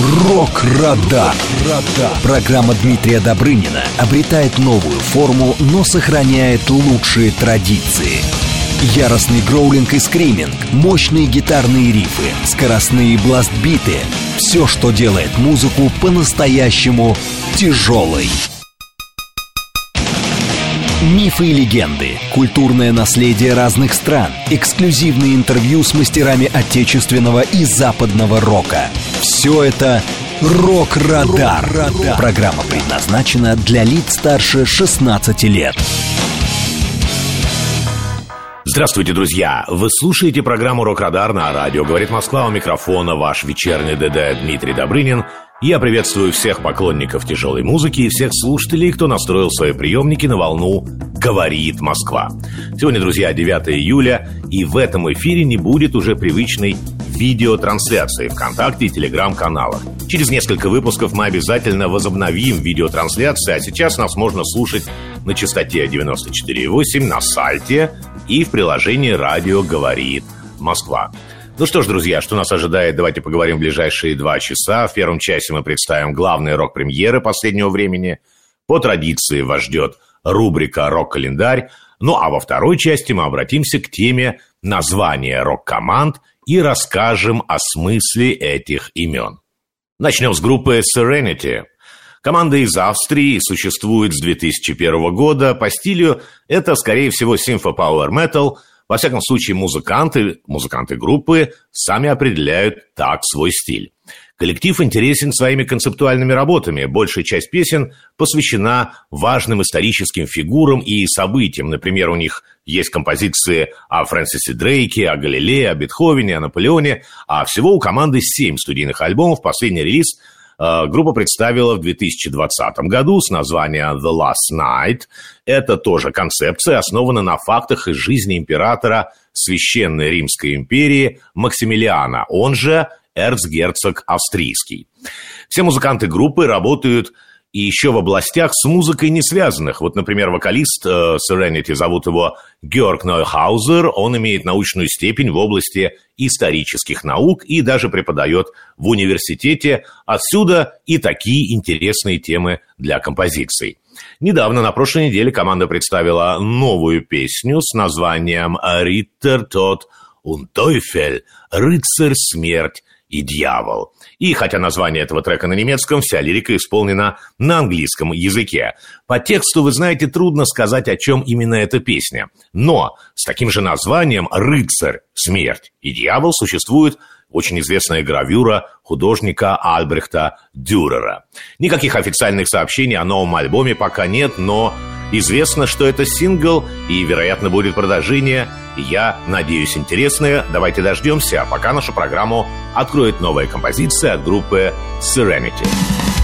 Рок-Радар. Программа Дмитрия Добрынина обретает новую форму, но сохраняет лучшие традиции. Яростный гроулинг и скриминг, мощные гитарные рифы, скоростные бластбиты – все, что делает музыку по-настоящему тяжелой. Мифы и легенды, культурное наследие разных стран, эксклюзивные интервью с мастерами отечественного и западного рока. Все это «Рок-Радар». Рок Программа предназначена для лиц старше 16 лет. Здравствуйте, друзья! Вы слушаете программу «Рок-Радар» на радио «Говорит Москва» у микрофона ваш вечерний ДД Дмитрий Добрынин – я приветствую всех поклонников тяжелой музыки и всех слушателей, кто настроил свои приемники на волну «Говорит Москва». Сегодня, друзья, 9 июля, и в этом эфире не будет уже привычной видеотрансляции ВКонтакте и Телеграм-каналах. Через несколько выпусков мы обязательно возобновим видеотрансляции, а сейчас нас можно слушать на частоте 94,8 на сайте и в приложении «Радио говорит Москва». Ну что ж, друзья, что нас ожидает, давайте поговорим в ближайшие два часа. В первом часе мы представим главные рок-премьеры последнего времени. По традиции вас ждет рубрика «Рок-календарь». Ну а во второй части мы обратимся к теме названия рок-команд и расскажем о смысле этих имен. Начнем с группы Serenity. Команда из Австрии существует с 2001 года. По стилю это, скорее всего, симфо-пауэр метал – во всяком случае, музыканты, музыканты группы сами определяют так свой стиль. Коллектив интересен своими концептуальными работами. Большая часть песен посвящена важным историческим фигурам и событиям. Например, у них есть композиции о Фрэнсисе Дрейке, о Галилее, о Бетховене, о Наполеоне. А всего у команды семь студийных альбомов. Последний релиз – группа представила в 2020 году с названием The Last Night. Это тоже концепция, основана на фактах из жизни императора Священной Римской империи Максимилиана, он же эрцгерцог австрийский. Все музыканты группы работают и еще в областях с музыкой не связанных. Вот, например, вокалист э, Serenity, зовут его Георг Нойхаузер, он имеет научную степень в области исторических наук и даже преподает в университете. Отсюда и такие интересные темы для композиций. Недавно, на прошлой неделе, команда представила новую песню с названием «Ritter тот Teufel» – «Рыцарь смерть и дьявол». И хотя название этого трека на немецком, вся лирика исполнена на английском языке. По тексту, вы знаете, трудно сказать, о чем именно эта песня. Но с таким же названием «Рыцарь, смерть и дьявол» существует очень известная гравюра художника Альбрехта Дюрера. Никаких официальных сообщений о новом альбоме пока нет, но известно, что это сингл и, вероятно, будет продолжение – я надеюсь, интересное. Давайте дождемся, а пока нашу программу откроет новая композиция от группы Serenity.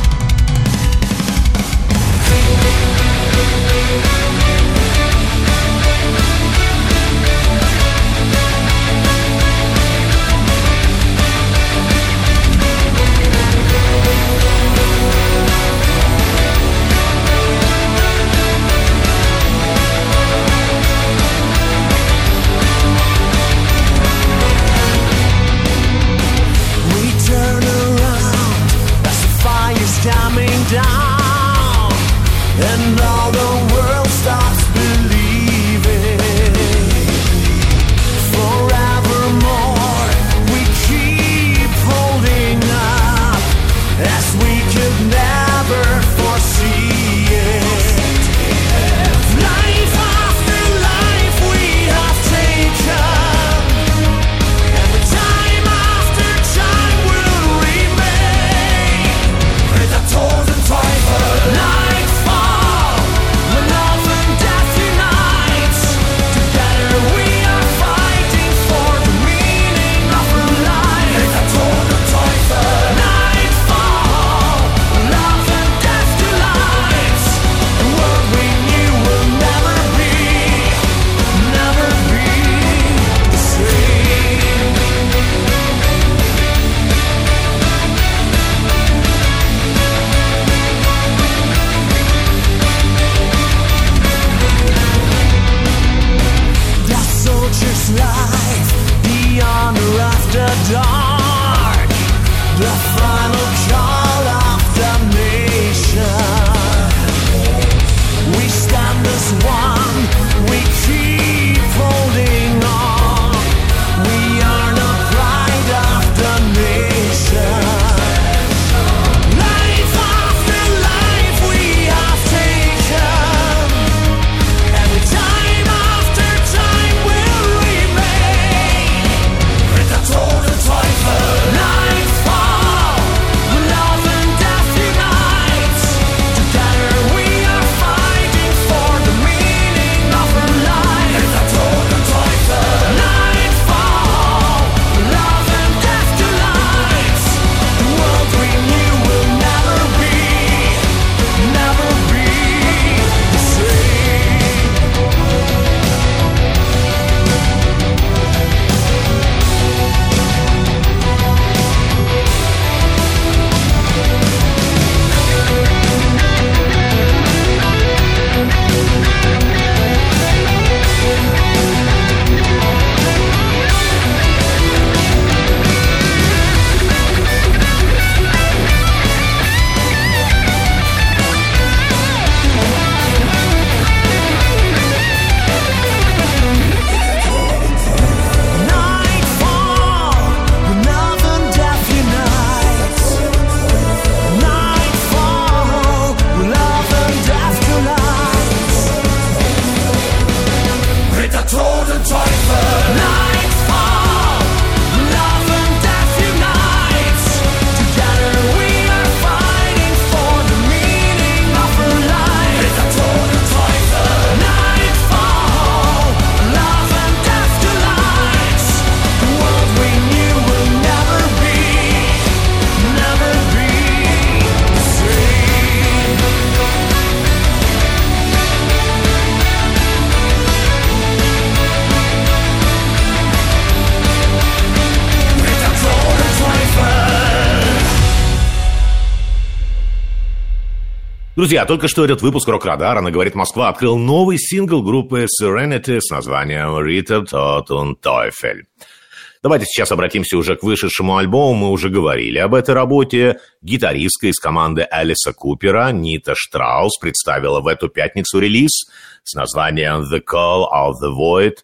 Друзья, только что этот выпуск «Рок-Радара» на «Говорит Москва» открыл новый сингл группы Serenity с названием «Ritter Toten Teufel». Давайте сейчас обратимся уже к вышедшему альбому. Мы уже говорили об этой работе. Гитаристка из команды Алиса Купера Нита Штраус представила в эту пятницу релиз с названием «The Call of the Void».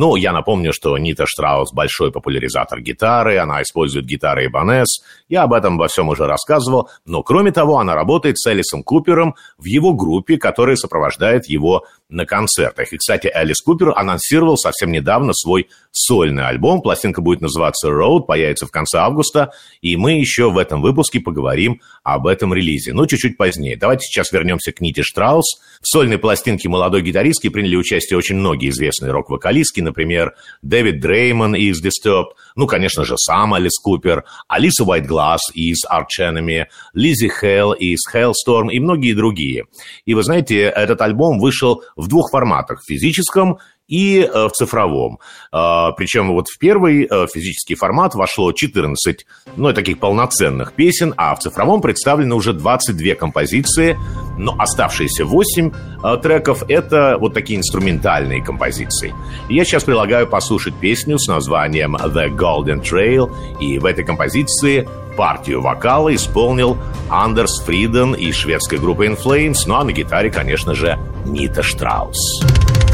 Ну, я напомню, что Нита Штраус – большой популяризатор гитары, она использует гитары Ibanez, я об этом во всем уже рассказывал, но кроме того, она работает с Элисом Купером в его группе, которая сопровождает его на концертах. И, кстати, Элис Купер анонсировал совсем недавно свой сольный альбом. Пластинка будет называться Road, появится в конце августа. И мы еще в этом выпуске поговорим об этом релизе. Но чуть-чуть позднее. Давайте сейчас вернемся к Ните Штраус. В сольной пластинке молодой гитаристки приняли участие очень многие известные рок-вокалистки. Например, Дэвид Дреймон из Disturbed. Ну, конечно же, сам Алис Купер. Алиса Уайтгласс из Arch Enemy. Лизи Хелл из Hellstorm и многие другие. И вы знаете, этот альбом вышел в двух форматах – физическом и э, в цифровом. А, причем вот в первый э, физический формат вошло 14, ну, таких полноценных песен, а в цифровом представлены уже 22 композиции, но оставшиеся 8 э, треков – это вот такие инструментальные композиции. Я сейчас предлагаю послушать песню с названием «The Golden Trail», и в этой композиции партию вокала исполнил Андерс Фриден и шведской группы In Flames, ну а на гитаре, конечно же, Нита Штраус. Друзья,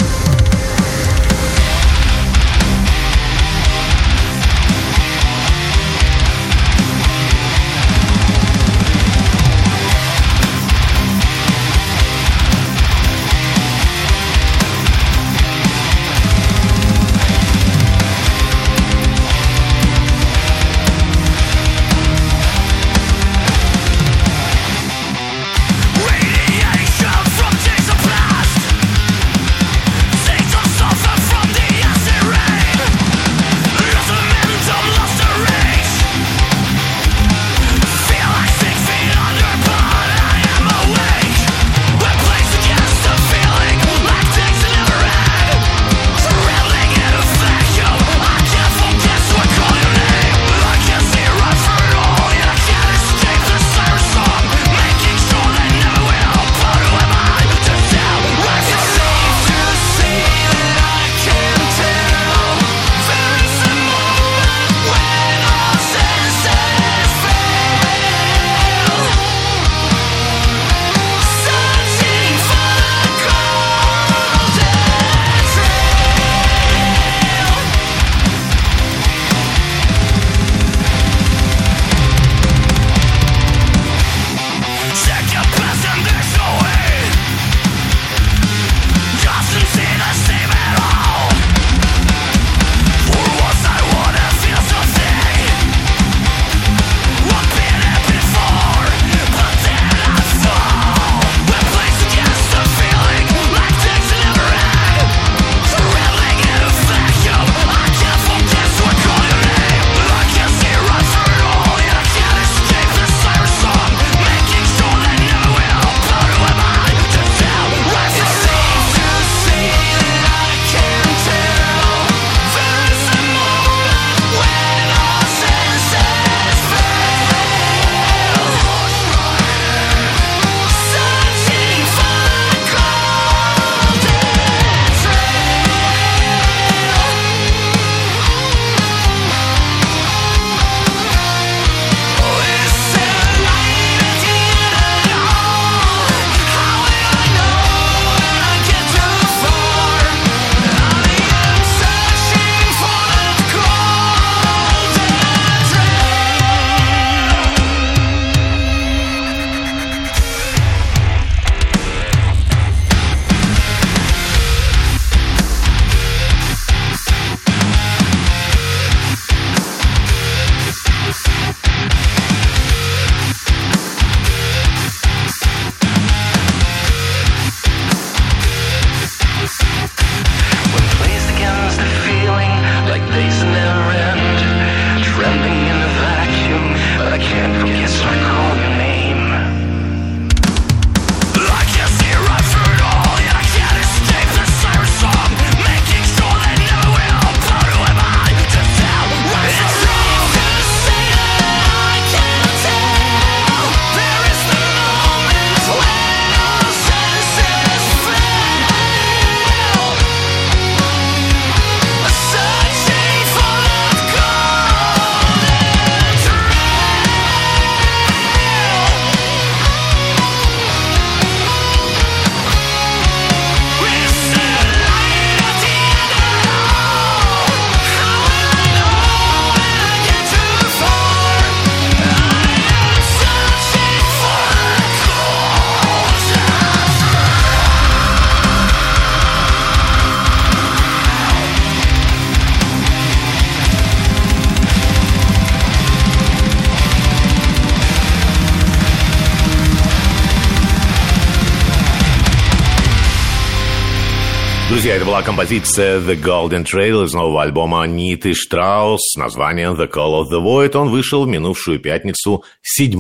это была композиция The Golden Trail из нового альбома Ниты Штраус с названием The Call of the Void. Он вышел в минувшую пятницу 7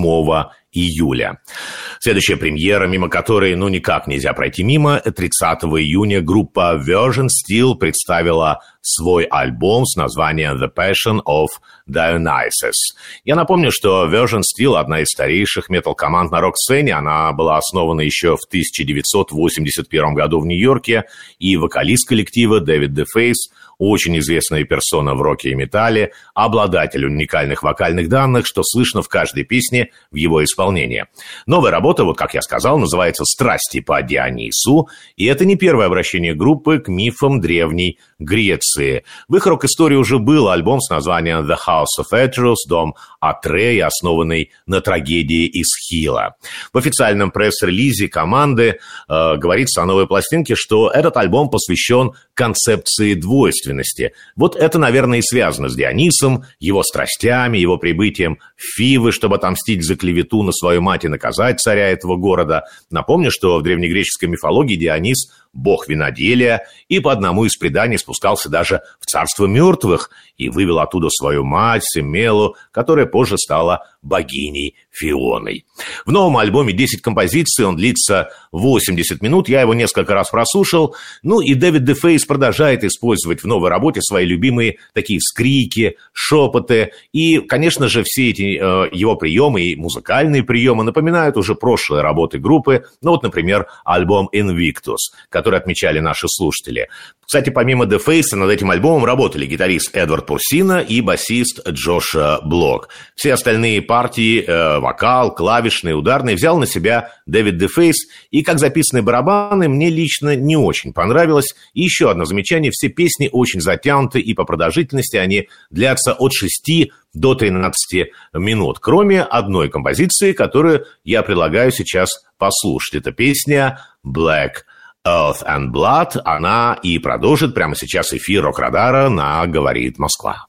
июля. Следующая премьера, мимо которой ну никак нельзя пройти мимо, 30 июня группа Version Steel представила свой альбом с названием The Passion of Dionysus. Я напомню, что Version Steel одна из старейших метал-команд на рок-сцене. Она была основана еще в 1981 году в Нью-Йорке, и вокалист коллектива Дэвид Дефейс – очень известная персона в роке и металле, обладатель уникальных вокальных данных, что слышно в каждой песне в его исполнении. Новая работа, вот как я сказал, называется «Страсти по Дионису», и это не первое обращение группы к мифам древней Греции. В их рок-истории уже был альбом с названием «The House of Atreus», дом Атрея, основанный на трагедии Исхила. В официальном пресс-релизе команды э, говорится о новой пластинке, что этот альбом посвящен концепции двойственности. Вот это, наверное, и связано с Дионисом, его страстями, его прибытием в Фивы, чтобы отомстить за клевету на свою мать и наказать царя этого города. Напомню, что в древнегреческой мифологии Дионис бог виноделия, и по одному из преданий спускался даже в царство мертвых и вывел оттуда свою мать Семелу, которая позже стала богиней Фионой. В новом альбоме 10 композиций, он длится 80 минут, я его несколько раз прослушал. Ну и Дэвид Дефейс продолжает использовать в новой работе свои любимые такие вскрики, шепоты. И, конечно же, все эти э, его приемы и музыкальные приемы напоминают уже прошлые работы группы. Ну вот, например, альбом Invictus, который отмечали наши слушатели. Кстати, помимо Face над этим альбомом работали гитарист Эдвард Пурсина и басист Джоша Блок. Все остальные партии, э, вокал, клавишные, ударные взял на себя Дэвид Face, и как записаны барабаны мне лично не очень понравилось. И еще одно замечание, все песни очень затянуты, и по продолжительности они длятся от 6 до 13 минут, кроме одной композиции, которую я предлагаю сейчас послушать. Это песня «Black Earth and Blood, она и продолжит прямо сейчас эфир Рок-Радара на «Говорит Москва».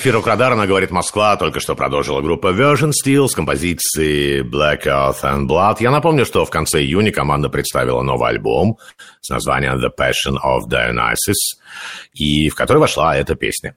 Эфир Украдарна, говорит Москва, только что продолжила группа Version Steel с композицией Black Earth and Blood. Я напомню, что в конце июня команда представила новый альбом с названием The Passion of Dionysus, и в который вошла эта песня.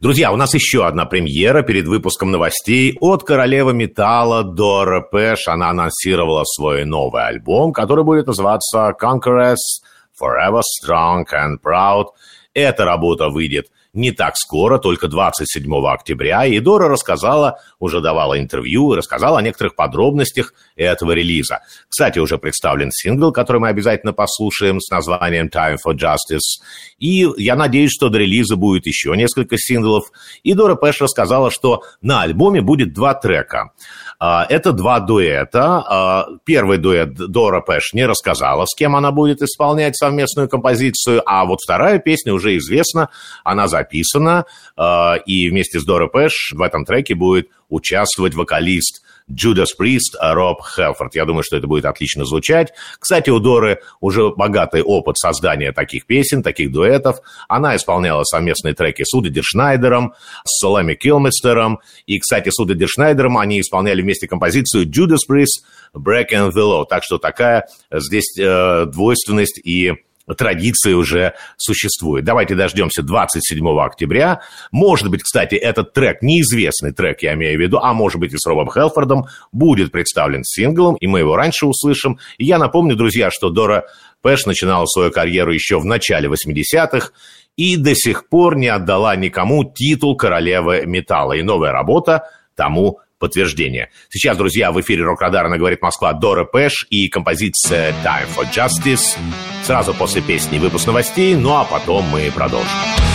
Друзья, у нас еще одна премьера перед выпуском новостей от королевы металла Дора Пэш. Она анонсировала свой новый альбом, который будет называться Conquerors Forever Strong and Proud. Эта работа выйдет не так скоро, только 27 октября, и Дора рассказала, уже давала интервью, рассказала о некоторых подробностях этого релиза. Кстати, уже представлен сингл, который мы обязательно послушаем с названием Time for Justice. И я надеюсь, что до релиза будет еще несколько синглов. И Дора Пэш рассказала, что на альбоме будет два трека. А, это два дуэта. А, первый дуэт Дора Пэш не рассказала, с кем она будет исполнять совместную композицию, а вот вторая песня уже известна, она записана, а, и вместе с Дора Пэш в этом треке будет участвовать вокалист Judas Priest, Роб Хелфорд. Я думаю, что это будет отлично звучать. Кстати, у Доры уже богатый опыт создания таких песен, таких дуэтов. Она исполняла совместные треки с Удой Дершнайдером, с Солами Килмистером. И, кстати, с Удой Дершнайдером они исполняли вместе композицию Judas Priest, Breaking the Law. Так что такая здесь э, двойственность и традиции уже существует. Давайте дождемся 27 октября. Может быть, кстати, этот трек, неизвестный трек, я имею в виду, а может быть и с Робом Хелфордом, будет представлен синглом, и мы его раньше услышим. И я напомню, друзья, что Дора Пэш начинала свою карьеру еще в начале 80-х, и до сих пор не отдала никому титул королевы металла. И новая работа тому подтверждение. Сейчас, друзья, в эфире Рок-Радара говорит Москва Дора Пэш и композиция Time for Justice. Сразу после песни выпуск новостей, ну а потом мы продолжим.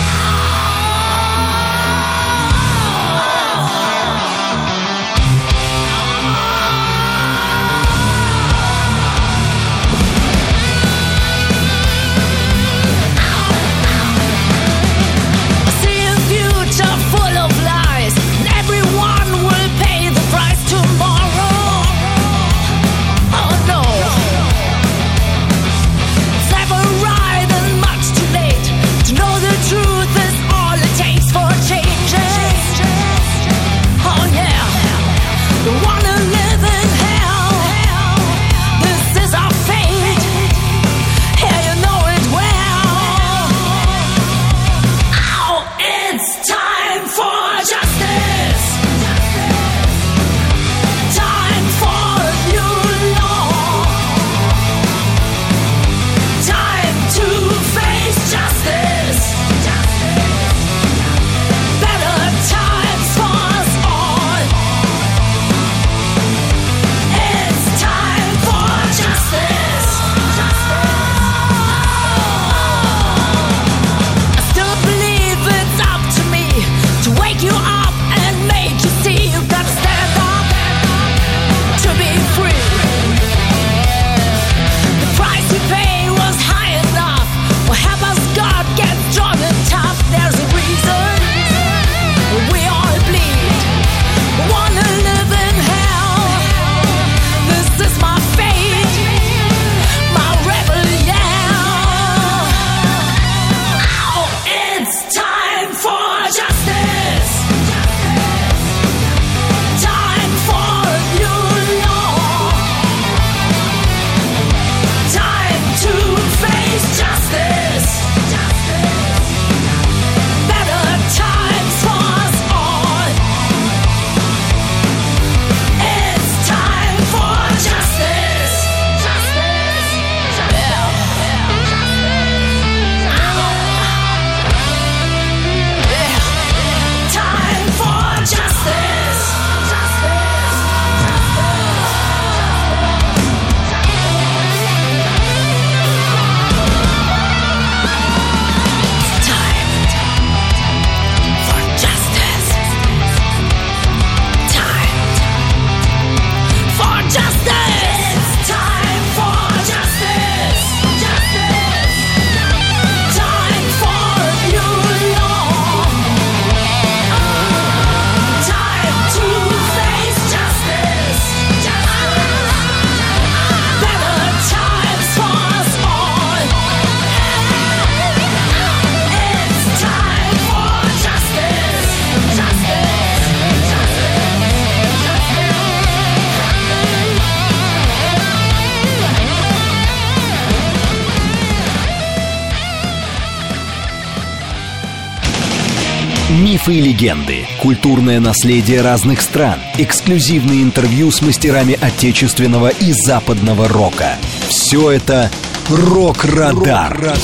Легенды, культурное наследие разных стран, эксклюзивные интервью с мастерами отечественного и западного рока. Все это «Рок-Радар». Рок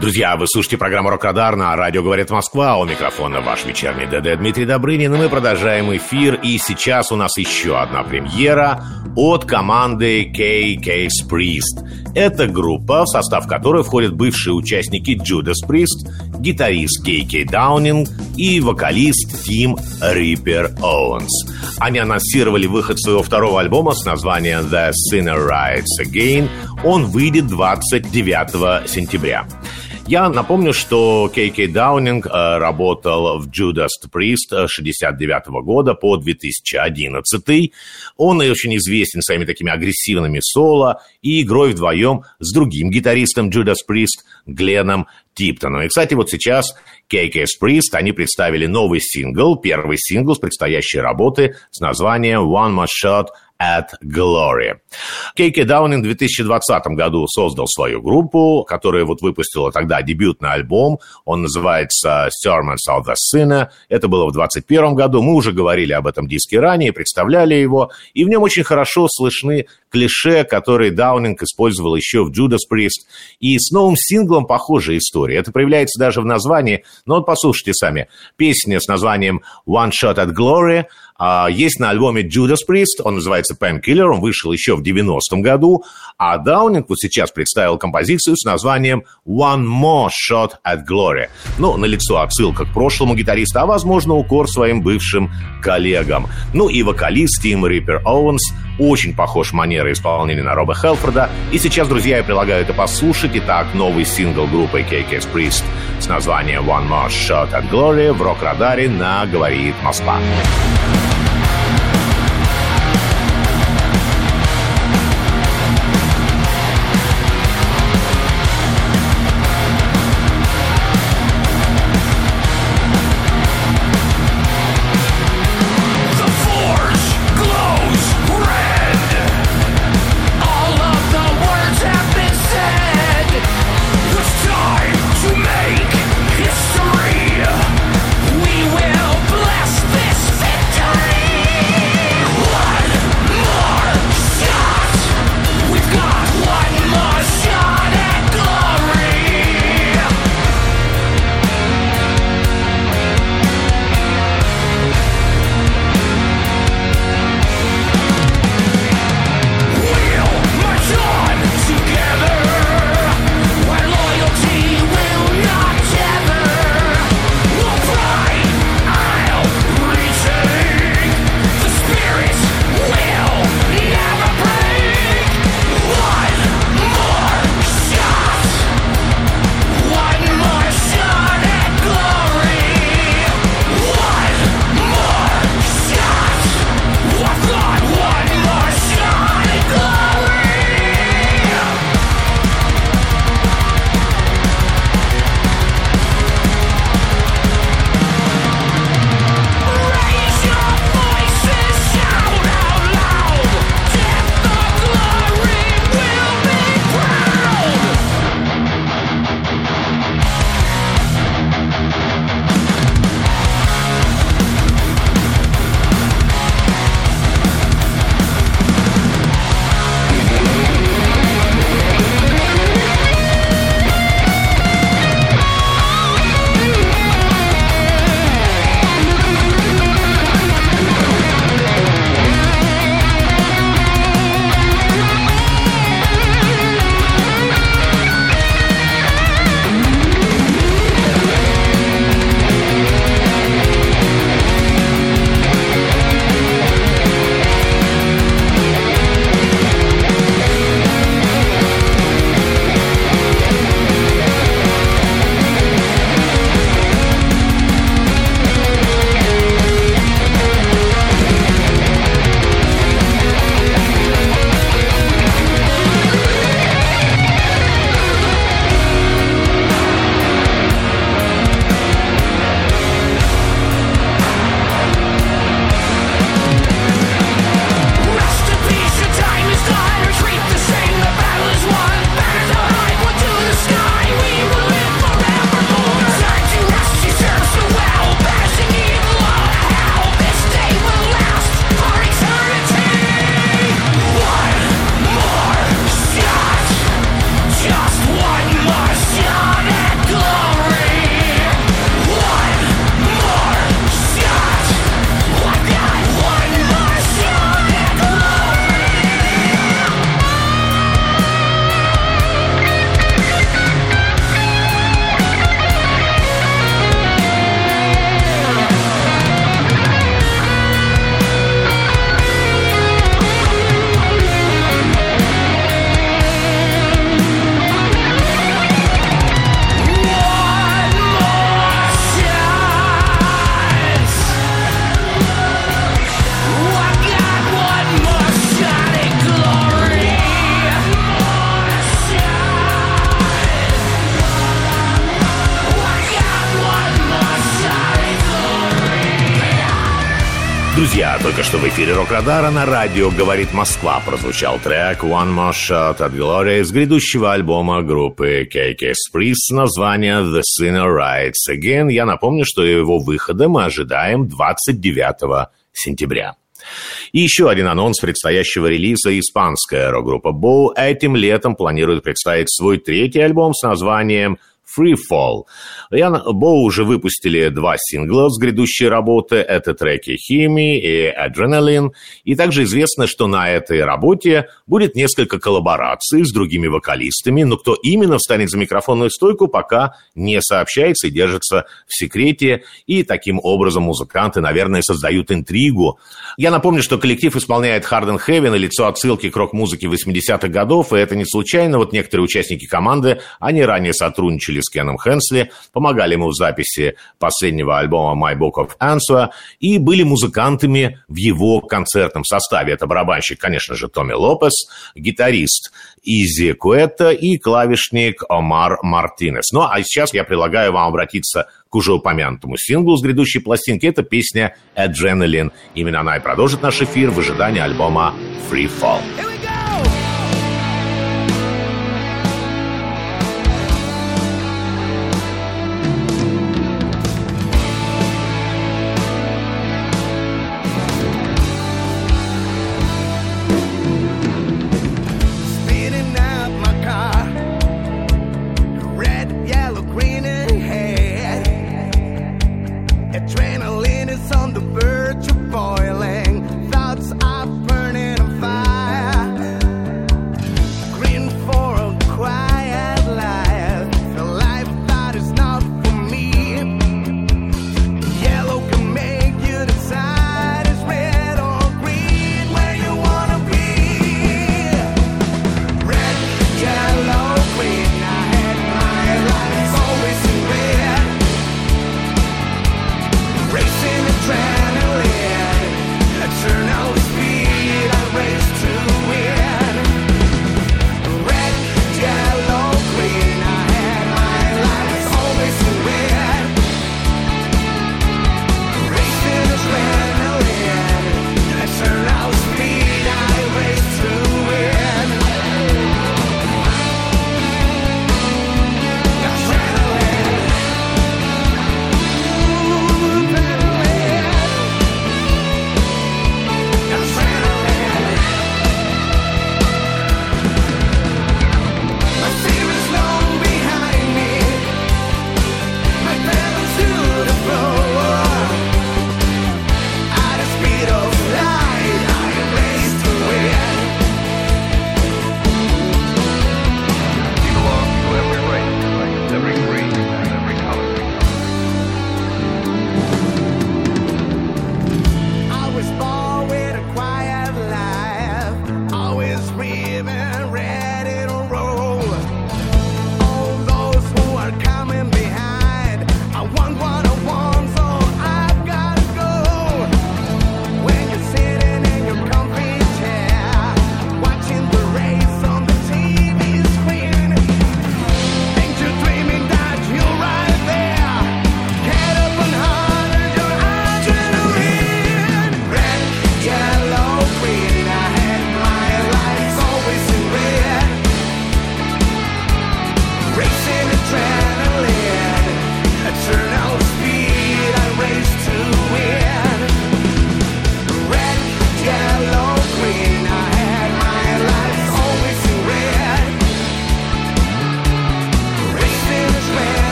Друзья, вы слушаете программу «Рок-Радар» на радио «Говорит Москва». У микрофона ваш вечерний ДД Дмитрий Добрынин. И мы продолжаем эфир. И сейчас у нас еще одна премьера от команды KK Priest. Это группа, в состав которой входят бывшие участники Judas Priest, гитарист KK Даунинг и вокалист Тим Риппер Оуэнс. Они анонсировали выход своего второго альбома с названием The Sinner Rides Again. Он выйдет 29 сентября. Я напомню, что Кей Даунинг э, работал в Judas Priest 69 -го года по 2011. Он очень известен своими такими агрессивными соло и игрой вдвоем с другим гитаристом Judas Priest Гленном Типтоном. И, кстати, вот сейчас KK's Priest, они представили новый сингл, первый сингл с предстоящей работы с названием One More Shot at Glory. Кейки Даунинг в 2020 году создал свою группу, которая вот выпустила тогда дебютный альбом. Он называется Sermons of the Sinner. Это было в 2021 году. Мы уже говорили об этом диске ранее, представляли его. И в нем очень хорошо слышны клише, которые Даунинг использовал еще в Judas Priest. И с новым синглом похожая история. Это проявляется даже в названии. Но вот послушайте сами. Песня с названием One Shot at Glory – есть на альбоме Judas Priest, он называется Painkiller, он вышел еще в 90-м году, а Даунинг вот сейчас представил композицию с названием One More Shot at Glory. Ну, на лицо отсылка к прошлому гитариста, а, возможно, укор своим бывшим коллегам. Ну и вокалист Тим Риппер Оуэнс очень похож манерой исполнения на Роба Хелфорда. И сейчас, друзья, я предлагаю это послушать. Итак, новый сингл группы KK's Priest с названием One More Shot at Glory в рок-радаре на «Говорит Москва». Друзья, только что в эфире Рок-Радара на радио «Говорит Москва» прозвучал трек «One More Shot от Gloria» из грядущего альбома группы KK Spris с названием «The Sinner Rides Again». Я напомню, что его выхода мы ожидаем 29 сентября. И еще один анонс предстоящего релиза. Испанская рок-группа Bow этим летом планирует представить свой третий альбом с названием Free Fall. Ян Боу уже выпустили два сингла с грядущей работы. Это треки Хими и Adrenaline. И также известно, что на этой работе будет несколько коллабораций с другими вокалистами, но кто именно встанет за микрофонную стойку, пока не сообщается и держится в секрете. И таким образом музыканты, наверное, создают интригу. Я напомню, что коллектив исполняет and Heavy на лицо отсылки к рок-музыке 80-х годов, и это не случайно. Вот некоторые участники команды, они ранее сотрудничали с Кеном Хенсли, помогали ему в записи последнего альбома My Book of Answer и были музыкантами в его концертном составе. Это барабанщик, конечно же, Томми Лопес, гитарист Изи Куэта и клавишник Омар Мартинес. Ну, а сейчас я предлагаю вам обратиться к уже упомянутому синглу с грядущей пластинки. Это песня «Adrenaline». Именно она и продолжит наш эфир в ожидании альбома «Free Fall». on the verge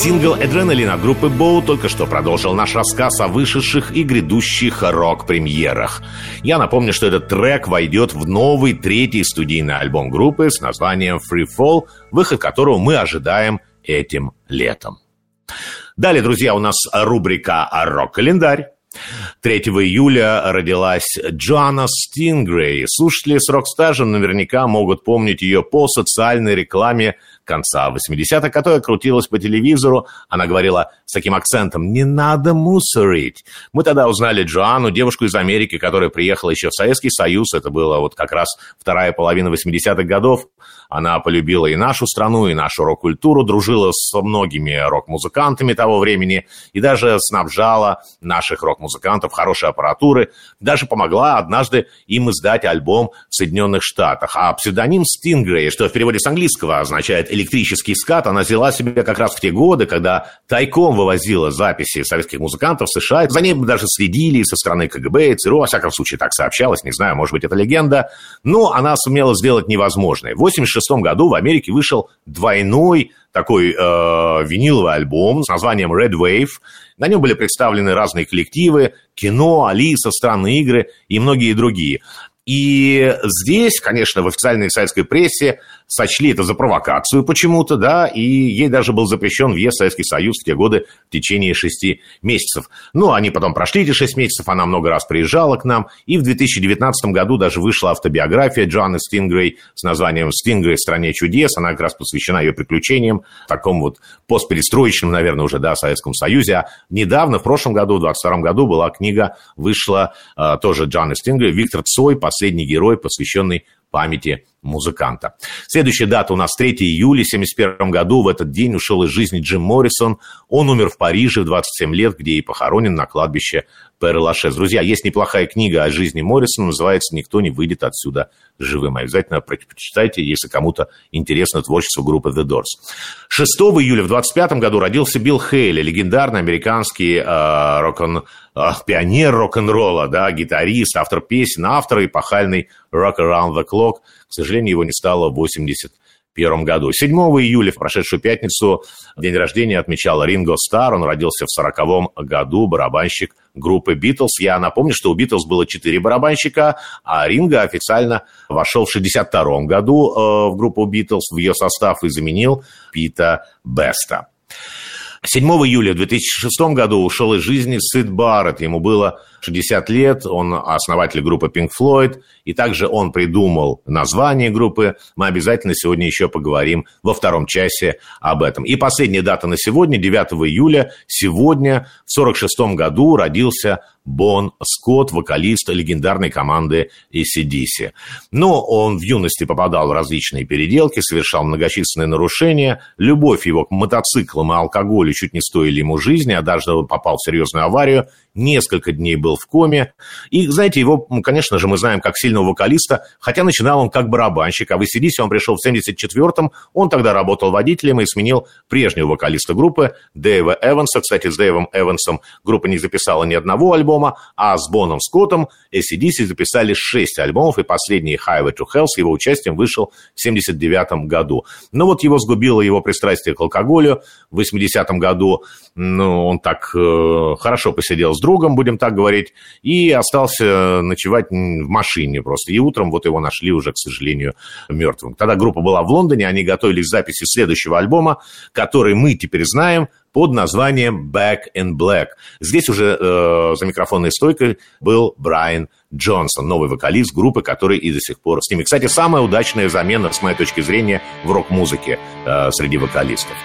сингл «Адреналин» от группы Боу только что продолжил наш рассказ о вышедших и грядущих рок-премьерах. Я напомню, что этот трек войдет в новый третий студийный альбом группы с названием «Free Fall», выход которого мы ожидаем этим летом. Далее, друзья, у нас рубрика «Рок-календарь». 3 июля родилась Джоанна Стингрей. Слушатели с рок-стажем наверняка могут помнить ее по социальной рекламе конца 80-х, которая крутилась по телевизору. Она говорила с таким акцентом «Не надо мусорить». Мы тогда узнали Джоанну, девушку из Америки, которая приехала еще в Советский Союз. Это было вот как раз вторая половина 80-х годов. Она полюбила и нашу страну, и нашу рок-культуру, дружила с многими рок-музыкантами того времени и даже снабжала наших рок-музыкантов хорошей аппаратуры, даже помогла однажды им издать альбом в Соединенных Штатах. А псевдоним Stingray, что в переводе с английского означает электрический скат, она взяла себе как раз в те годы, когда тайком вывозила записи советских музыкантов в США. За ней даже следили со стороны КГБ и ЦРУ, во всяком случае так сообщалось, не знаю, может быть, это легенда. Но она сумела сделать невозможное. В 1986 году в Америке вышел двойной такой э, виниловый альбом с названием Red Wave. На нем были представлены разные коллективы, кино, Алиса, странные игры и многие другие. И здесь, конечно, в официальной советской прессе сочли это за провокацию почему-то, да, и ей даже был запрещен въезд в Советский Союз в те годы в течение шести месяцев. Ну, они потом прошли эти шесть месяцев, она много раз приезжала к нам, и в 2019 году даже вышла автобиография Джоанны Стингрей с названием «Стингрей в стране чудес», она как раз посвящена ее приключениям, такому вот постперестроечным, наверное, уже, да, Советском Союзе. А недавно, в прошлом году, в 22 году, была книга, вышла э, тоже Джоанны Стингрей «Виктор Цой. Последний герой», посвященный памяти музыканта. Следующая дата у нас 3 июля 1971 году. В этот день ушел из жизни Джим Моррисон. Он умер в Париже в 27 лет, где и похоронен на кладбище Пер-Лашез. Друзья, есть неплохая книга о жизни Моррисона, называется «Никто не выйдет отсюда живым». Обязательно прочитайте, если кому-то интересно творчество группы The Doors. 6 июля в 25 году родился Билл Хейли, легендарный американский э, рок-н э, пионер рок-н-ролла, да, гитарист, автор песен, автор эпохальный «Rock Around the Clock». К сожалению, его не стало в 80 1991 году. 7 июля, в прошедшую пятницу, день рождения отмечал Ринго Стар. Он родился в 40 году, барабанщик группы Битлз. Я напомню, что у Битлз было 4 барабанщика, а Ринго официально вошел в 62 году э, в группу Битлз, в ее состав и заменил Пита Беста. 7 июля 2006 году ушел из жизни Сид Барретт. Ему было 60 лет, он основатель группы Pink Floyd, и также он придумал название группы. Мы обязательно сегодня еще поговорим во втором часе об этом. И последняя дата на сегодня, 9 июля. Сегодня, в 46 году, родился Бон Скотт, вокалист легендарной команды ACDC. Но он в юности попадал в различные переделки, совершал многочисленные нарушения. Любовь его к мотоциклам и алкоголю чуть не стоили ему жизни, а даже попал в серьезную аварию несколько дней был в коме. И, знаете, его, конечно же, мы знаем как сильного вокалиста, хотя начинал он как барабанщик, а в ACDC он пришел в 74-м, он тогда работал водителем и сменил прежнего вокалиста группы, Дэйва Эванса. Кстати, с Дэйвом Эвансом группа не записала ни одного альбома, а с Боном Скоттом ACDC записали шесть альбомов, и последний Highway to Hell с его участием вышел в 79 году. Но вот его сгубило его пристрастие к алкоголю. В 80-м году ну, он так э, хорошо посидел с другом, будем так говорить, и остался ночевать в машине просто. И утром вот его нашли уже, к сожалению, мертвым. Тогда группа была в Лондоне, они готовились к записи следующего альбома, который мы теперь знаем под названием Back in Black. Здесь уже э, за микрофонной стойкой был Брайан Джонсон, новый вокалист группы, который и до сих пор с ними. Кстати, самая удачная замена, с моей точки зрения, в рок-музыке э, среди вокалистов.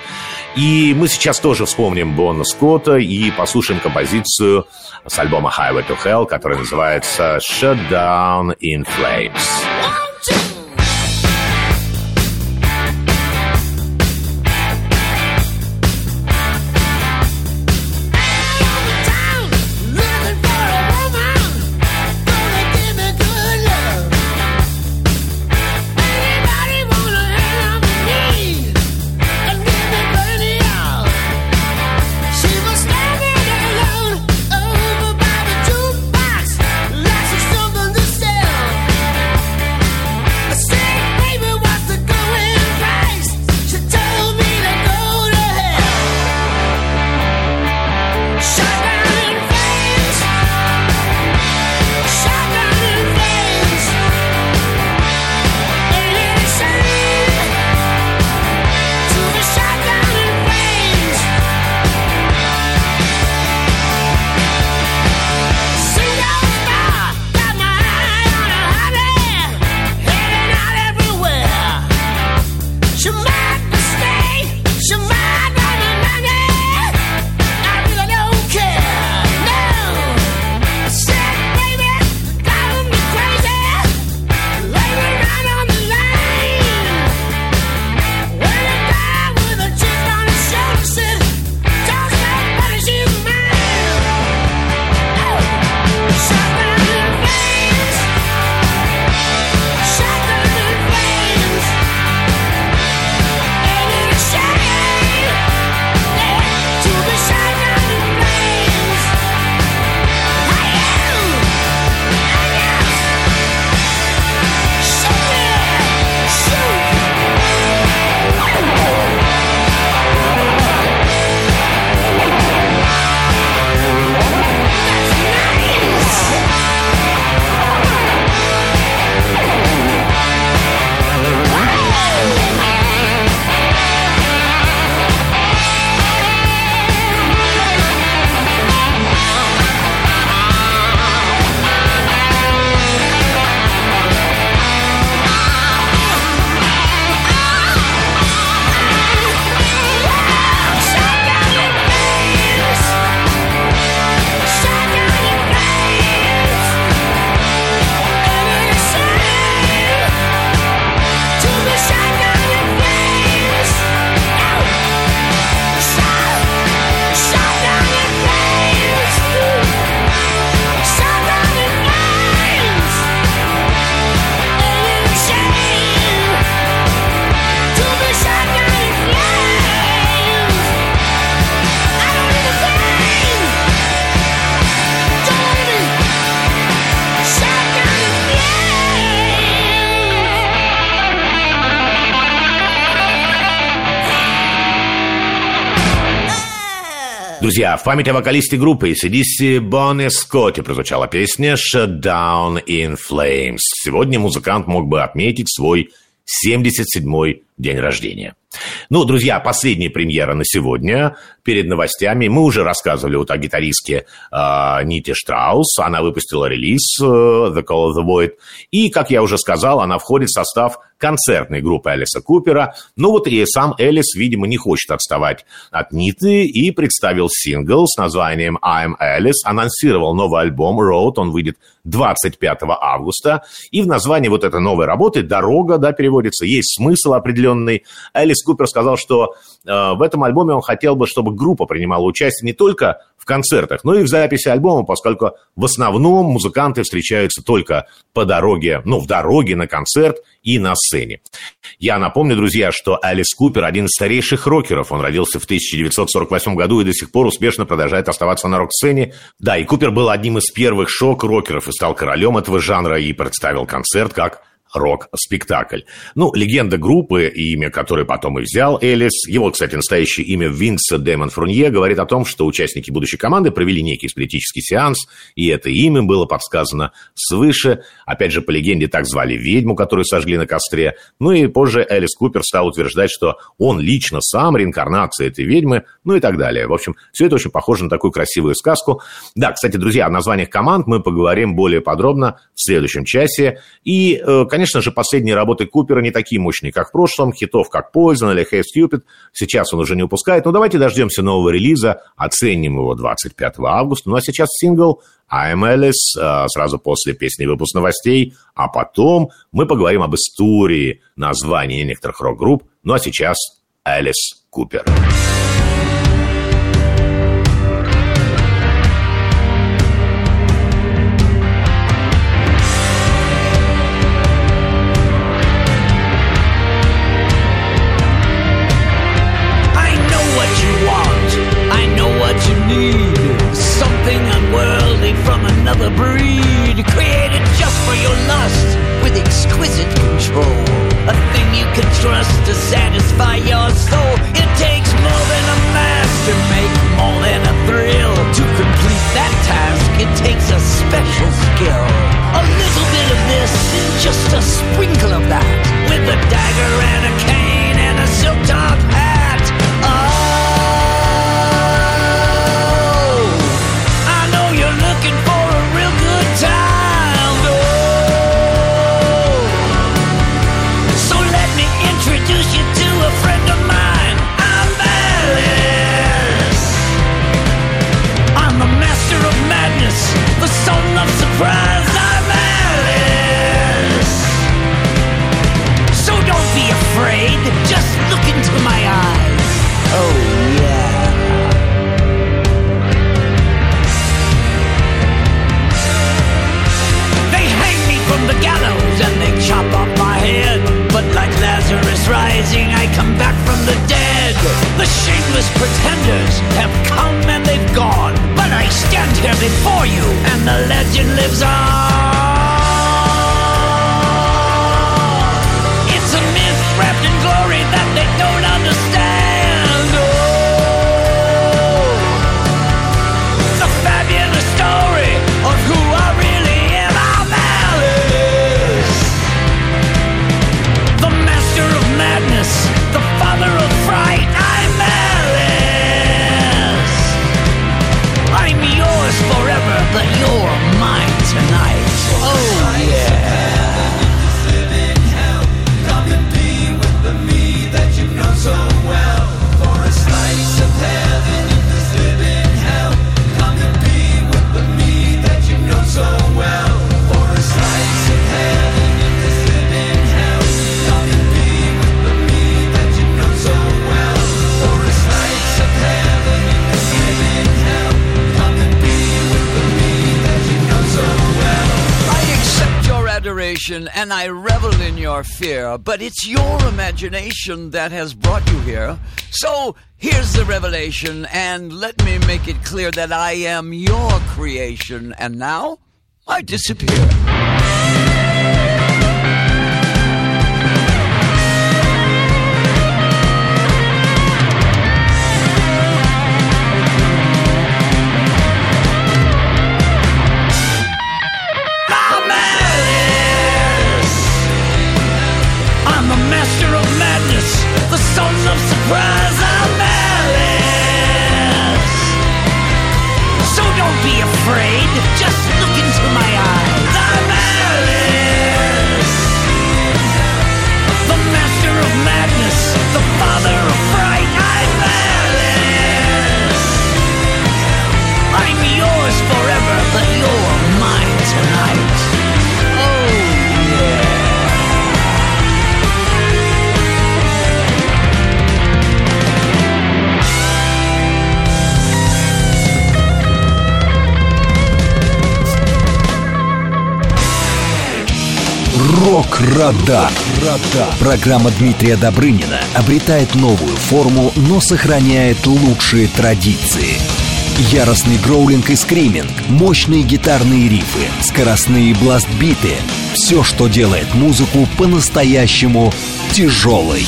И мы сейчас тоже вспомним Бона Скотта и послушаем композицию с альбома Highway to Hell, которая называется Shut Down in Flames. Друзья, в память о вокалисте группы ACDC Бонни Скотти прозвучала песня «Shut Down in Flames». Сегодня музыкант мог бы отметить свой 77-й день рождения. Ну, друзья, последняя премьера на сегодня. Перед новостями мы уже рассказывали вот о гитаристке э, Ните Штраус. Она выпустила релиз э, The Call of the Void. И, как я уже сказал, она входит в состав концертной группы Элиса Купера. Ну вот и сам Элис, видимо, не хочет отставать от Ниты и представил сингл с названием I'm Alice, анонсировал новый альбом Road, он выйдет 25 августа. И в названии вот этой новой работы «Дорога», да, переводится, есть смысл определенный. Элис Купер сказал, что э, в этом альбоме он хотел бы, чтобы группа принимала участие не только в концертах, но и в записи альбома, поскольку в основном музыканты встречаются только по дороге, ну, в дороге на концерт и на сцене. Я напомню, друзья, что Алис Купер – один из старейших рокеров. Он родился в 1948 году и до сих пор успешно продолжает оставаться на рок-сцене. Да, и Купер был одним из первых шок-рокеров и стал королем этого жанра и представил концерт как рок-спектакль. Ну, легенда группы, имя которой потом и взял Элис, его, кстати, настоящее имя Винса Демон Фрунье, говорит о том, что участники будущей команды провели некий спиритический сеанс, и это имя было подсказано свыше. Опять же, по легенде, так звали ведьму, которую сожгли на костре. Ну и позже Элис Купер стал утверждать, что он лично сам реинкарнация этой ведьмы, ну и так далее. В общем, все это очень похоже на такую красивую сказку. Да, кстати, друзья, о названиях команд мы поговорим более подробно в следующем часе. И, э, конечно, Конечно же, последние работы Купера не такие мощные, как в прошлом. Хитов как Poison или Hey Stupid сейчас он уже не упускает. Но давайте дождемся нового релиза, оценим его 25 августа. Ну а сейчас сингл I'm Alice, а, сразу после песни выпуск новостей. А потом мы поговорим об истории названий некоторых рок-групп. Ну а сейчас Alice Купер. Купер. But it's your imagination that has brought you here. So here's the revelation, and let me make it clear that I am your creation, and now I disappear. Surprise So don't be afraid Just look into my eyes. I'm Alice The master of madness The father Рок-Радар. Программа Дмитрия Добрынина обретает новую форму, но сохраняет лучшие традиции. Яростный гроулинг и скриминг, мощные гитарные рифы, скоростные бластбиты — все, что делает музыку по-настоящему тяжелой.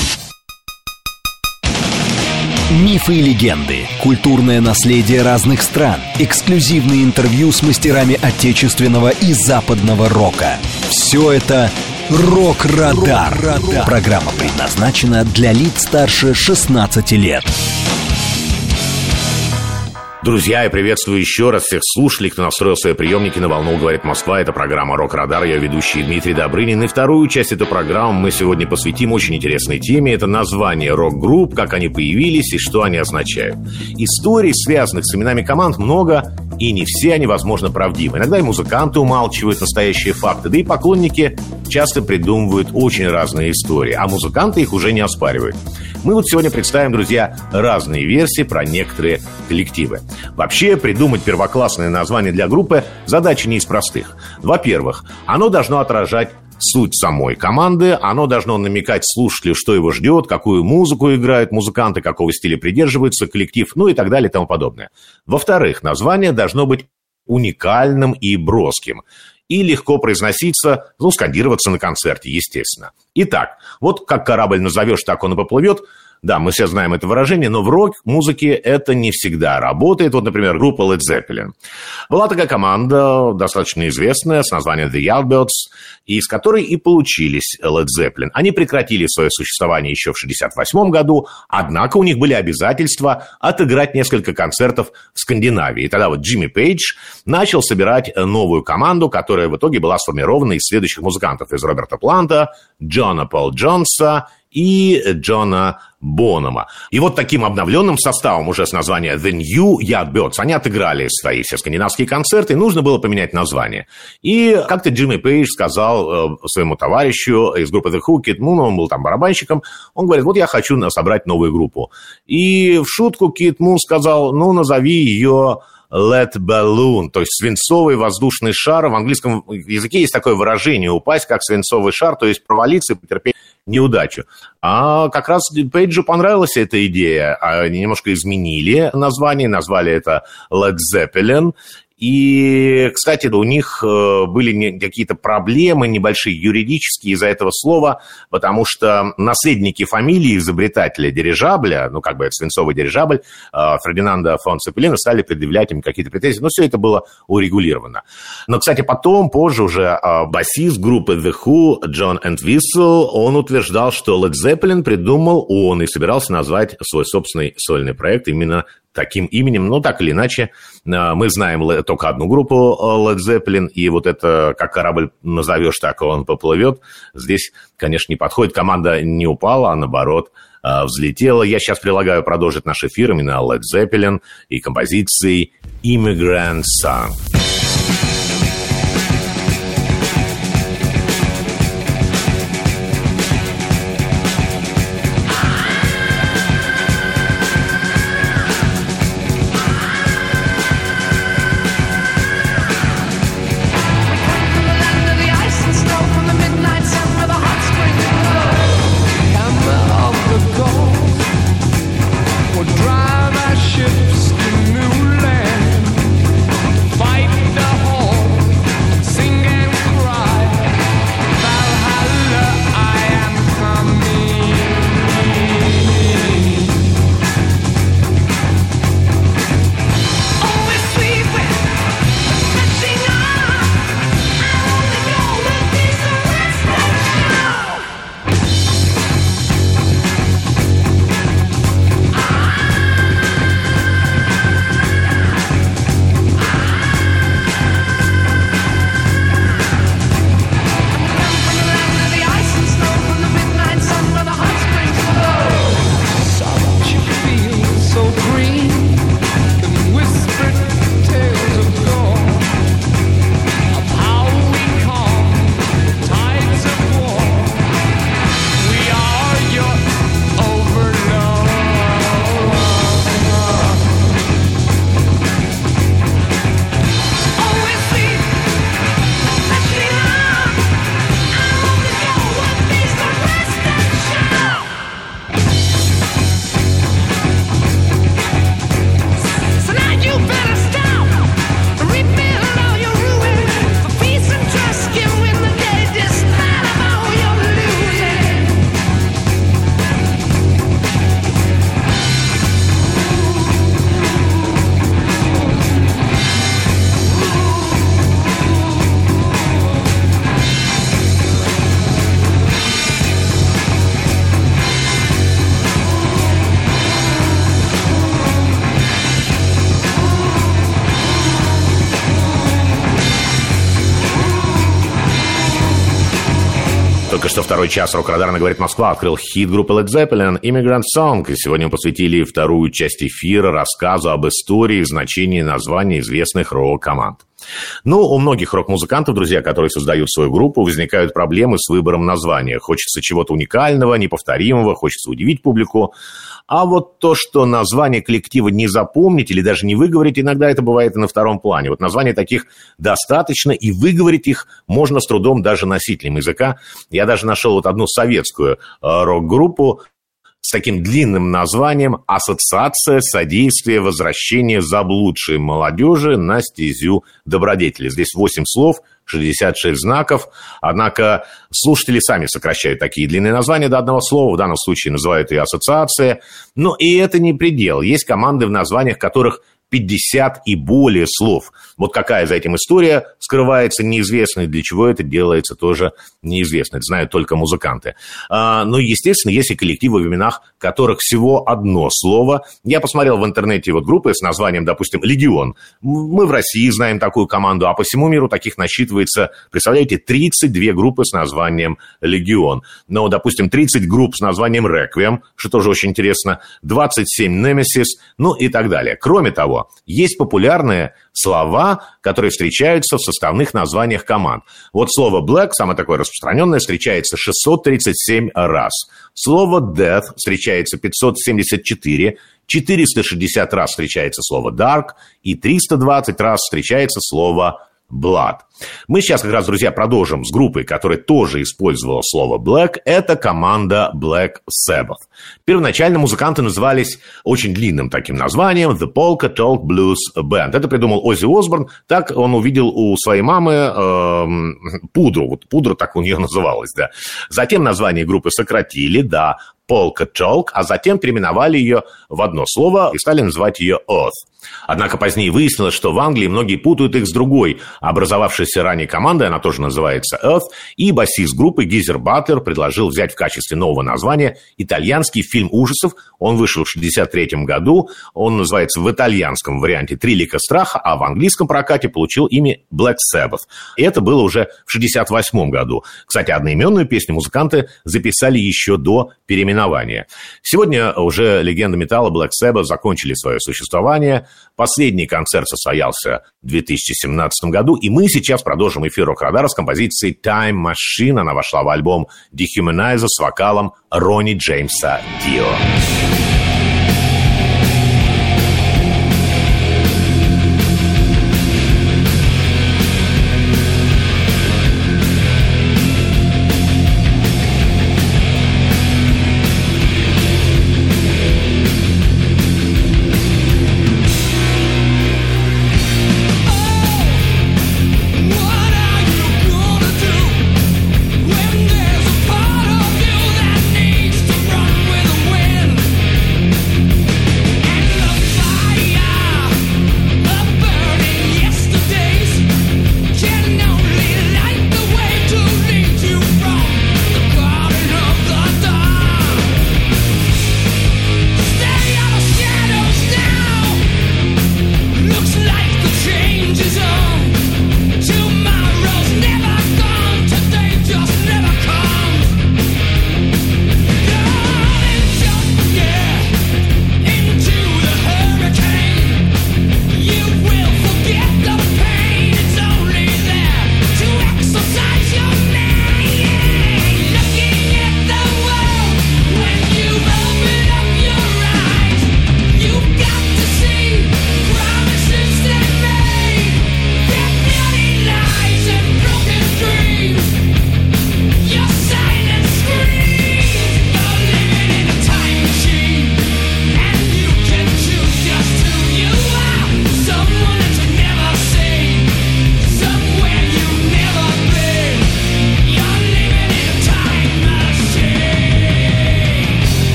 Мифы и легенды, культурное наследие разных стран, эксклюзивные интервью с мастерами отечественного и западного рока. Все это «Рок-Радар». Программа предназначена для лиц старше 16 лет. Друзья, я приветствую еще раз всех слушателей, кто настроил свои приемники на волну «Говорит Москва». Это программа «Рок-Радар». Я ведущий Дмитрий Добрынин. И вторую часть этой программы мы сегодня посвятим очень интересной теме. Это название рок-групп, как они появились и что они означают. Историй, связанных с именами команд, много, и не все они, возможно, правдивы. Иногда и музыканты умалчивают настоящие факты, да и поклонники часто придумывают очень разные истории, а музыканты их уже не оспаривают. Мы вот сегодня представим, друзья, разные версии про некоторые коллективы. Вообще, придумать первоклассное название для группы – задача не из простых. Во-первых, оно должно отражать суть самой команды, оно должно намекать слушателю, что его ждет, какую музыку играют музыканты, какого стиля придерживается коллектив, ну и так далее и тому подобное. Во-вторых, название должно быть уникальным и броским и легко произноситься, ну, скандироваться на концерте, естественно. Итак, вот как корабль назовешь, так он и поплывет – да, мы все знаем это выражение, но в рок-музыке это не всегда работает. Вот, например, группа Led Zeppelin. Была такая команда, достаточно известная, с названием The Yardbirds, из которой и получились Led Zeppelin. Они прекратили свое существование еще в 1968 году, однако у них были обязательства отыграть несколько концертов в Скандинавии. И тогда вот Джимми Пейдж начал собирать новую команду, которая в итоге была сформирована из следующих музыкантов. Из Роберта Планта, Джона Пол Джонса и Джона Бонома. И вот таким обновленным составом уже с названия The New Yardbirds они отыграли свои все скандинавские концерты, и нужно было поменять название. И как-то Джимми Пейдж сказал э, своему товарищу из группы The Who, Кит Муну, он был там барабанщиком, он говорит, вот я хочу собрать новую группу. И в шутку Кит Мун сказал, ну, назови ее let balloon, то есть свинцовый воздушный шар. В английском языке есть такое выражение «упасть как свинцовый шар», то есть провалиться и потерпеть неудачу. А как раз Пейджу понравилась эта идея. Они немножко изменили название, назвали это Led Zeppelin, и, кстати, у них э, были какие-то проблемы небольшие юридические из-за этого слова, потому что наследники фамилии изобретателя дирижабля, ну, как бы это свинцовый дирижабль, э, Фердинанда фон Цепелина, стали предъявлять им какие-то претензии. Но все это было урегулировано. Но, кстати, потом, позже уже э, басист группы The Who Джон Энтвиссел, он утверждал, что Led Zeppelin придумал он и собирался назвать свой собственный сольный проект именно таким именем. Но так или иначе, э, мы знаем только одну группу э, Led Zeppelin, и вот это, как корабль назовешь, так он поплывет. Здесь, конечно, не подходит. Команда не упала, а наоборот э, взлетела. Я сейчас предлагаю продолжить наш эфир именно Led Zeppelin и композицией Immigrant Song. Что второй час рок-радара говорит Москва открыл хит группы Led Zeppelin Immigrant Song. И сегодня мы посвятили вторую часть эфира рассказу об истории и значении названий известных рок-команд. Ну, у многих рок-музыкантов, друзья, которые создают свою группу, возникают проблемы с выбором названия. Хочется чего-то уникального, неповторимого, хочется удивить публику. А вот то, что название коллектива не запомнить или даже не выговорить, иногда это бывает и на втором плане. Вот название таких достаточно, и выговорить их можно с трудом даже носителям языка. Я даже нашел вот одну советскую э, рок-группу, с таким длинным названием «Ассоциация содействия возвращения заблудшей молодежи на стезю добродетели». Здесь 8 слов, 66 знаков, однако слушатели сами сокращают такие длинные названия до одного слова, в данном случае называют ее «ассоциация». Но и это не предел. Есть команды, в названиях которых 50 и более слов. Вот какая за этим история скрывается, неизвестно, и для чего это делается, тоже неизвестно. Это знают только музыканты. А, ну, естественно, есть и коллективы, в именах которых всего одно слово. Я посмотрел в интернете вот группы с названием, допустим, «Легион». Мы в России знаем такую команду, а по всему миру таких насчитывается, представляете, 32 группы с названием «Легион». Но, допустим, 30 групп с названием «Реквием», что тоже очень интересно, 27 «Немесис», ну и так далее. Кроме того, есть популярные слова, которые встречаются в составных названиях команд. Вот слово black, самое такое распространенное, встречается 637 раз. Слово death встречается 574, 460 раз встречается слово dark и 320 раз встречается слово Blood. Мы сейчас как раз, друзья, продолжим с группой, которая тоже использовала слово Black. Это команда Black Sabbath. Первоначально музыканты назывались очень длинным таким названием The Polka Talk Blues Band. Это придумал Оззи Осборн. Так он увидел у своей мамы э, пудру. Вот пудра так у нее называлась, да. Затем название группы сократили, да, Polka Talk, а затем переименовали ее в одно слово и стали называть ее Oath. Однако позднее выяснилось, что в Англии многие путают их с другой, образовавшейся ранее командой, она тоже называется Earth, и басист группы Гизер Баттер предложил взять в качестве нового названия итальянский фильм ужасов. Он вышел в 1963 году, он называется в итальянском варианте «Трилика страха», а в английском прокате получил имя Black Sabbath. И это было уже в 1968 году. Кстати, одноименную песню музыканты записали еще до переименования. Сегодня уже легенда металла Black Sabbath закончили свое существование. Последний концерт состоялся в 2017 году, и мы сейчас продолжим эфир Рок-Радара с композицией Time Machine. Она вошла в альбом Dehumanizer с вокалом Ронни Джеймса Дио.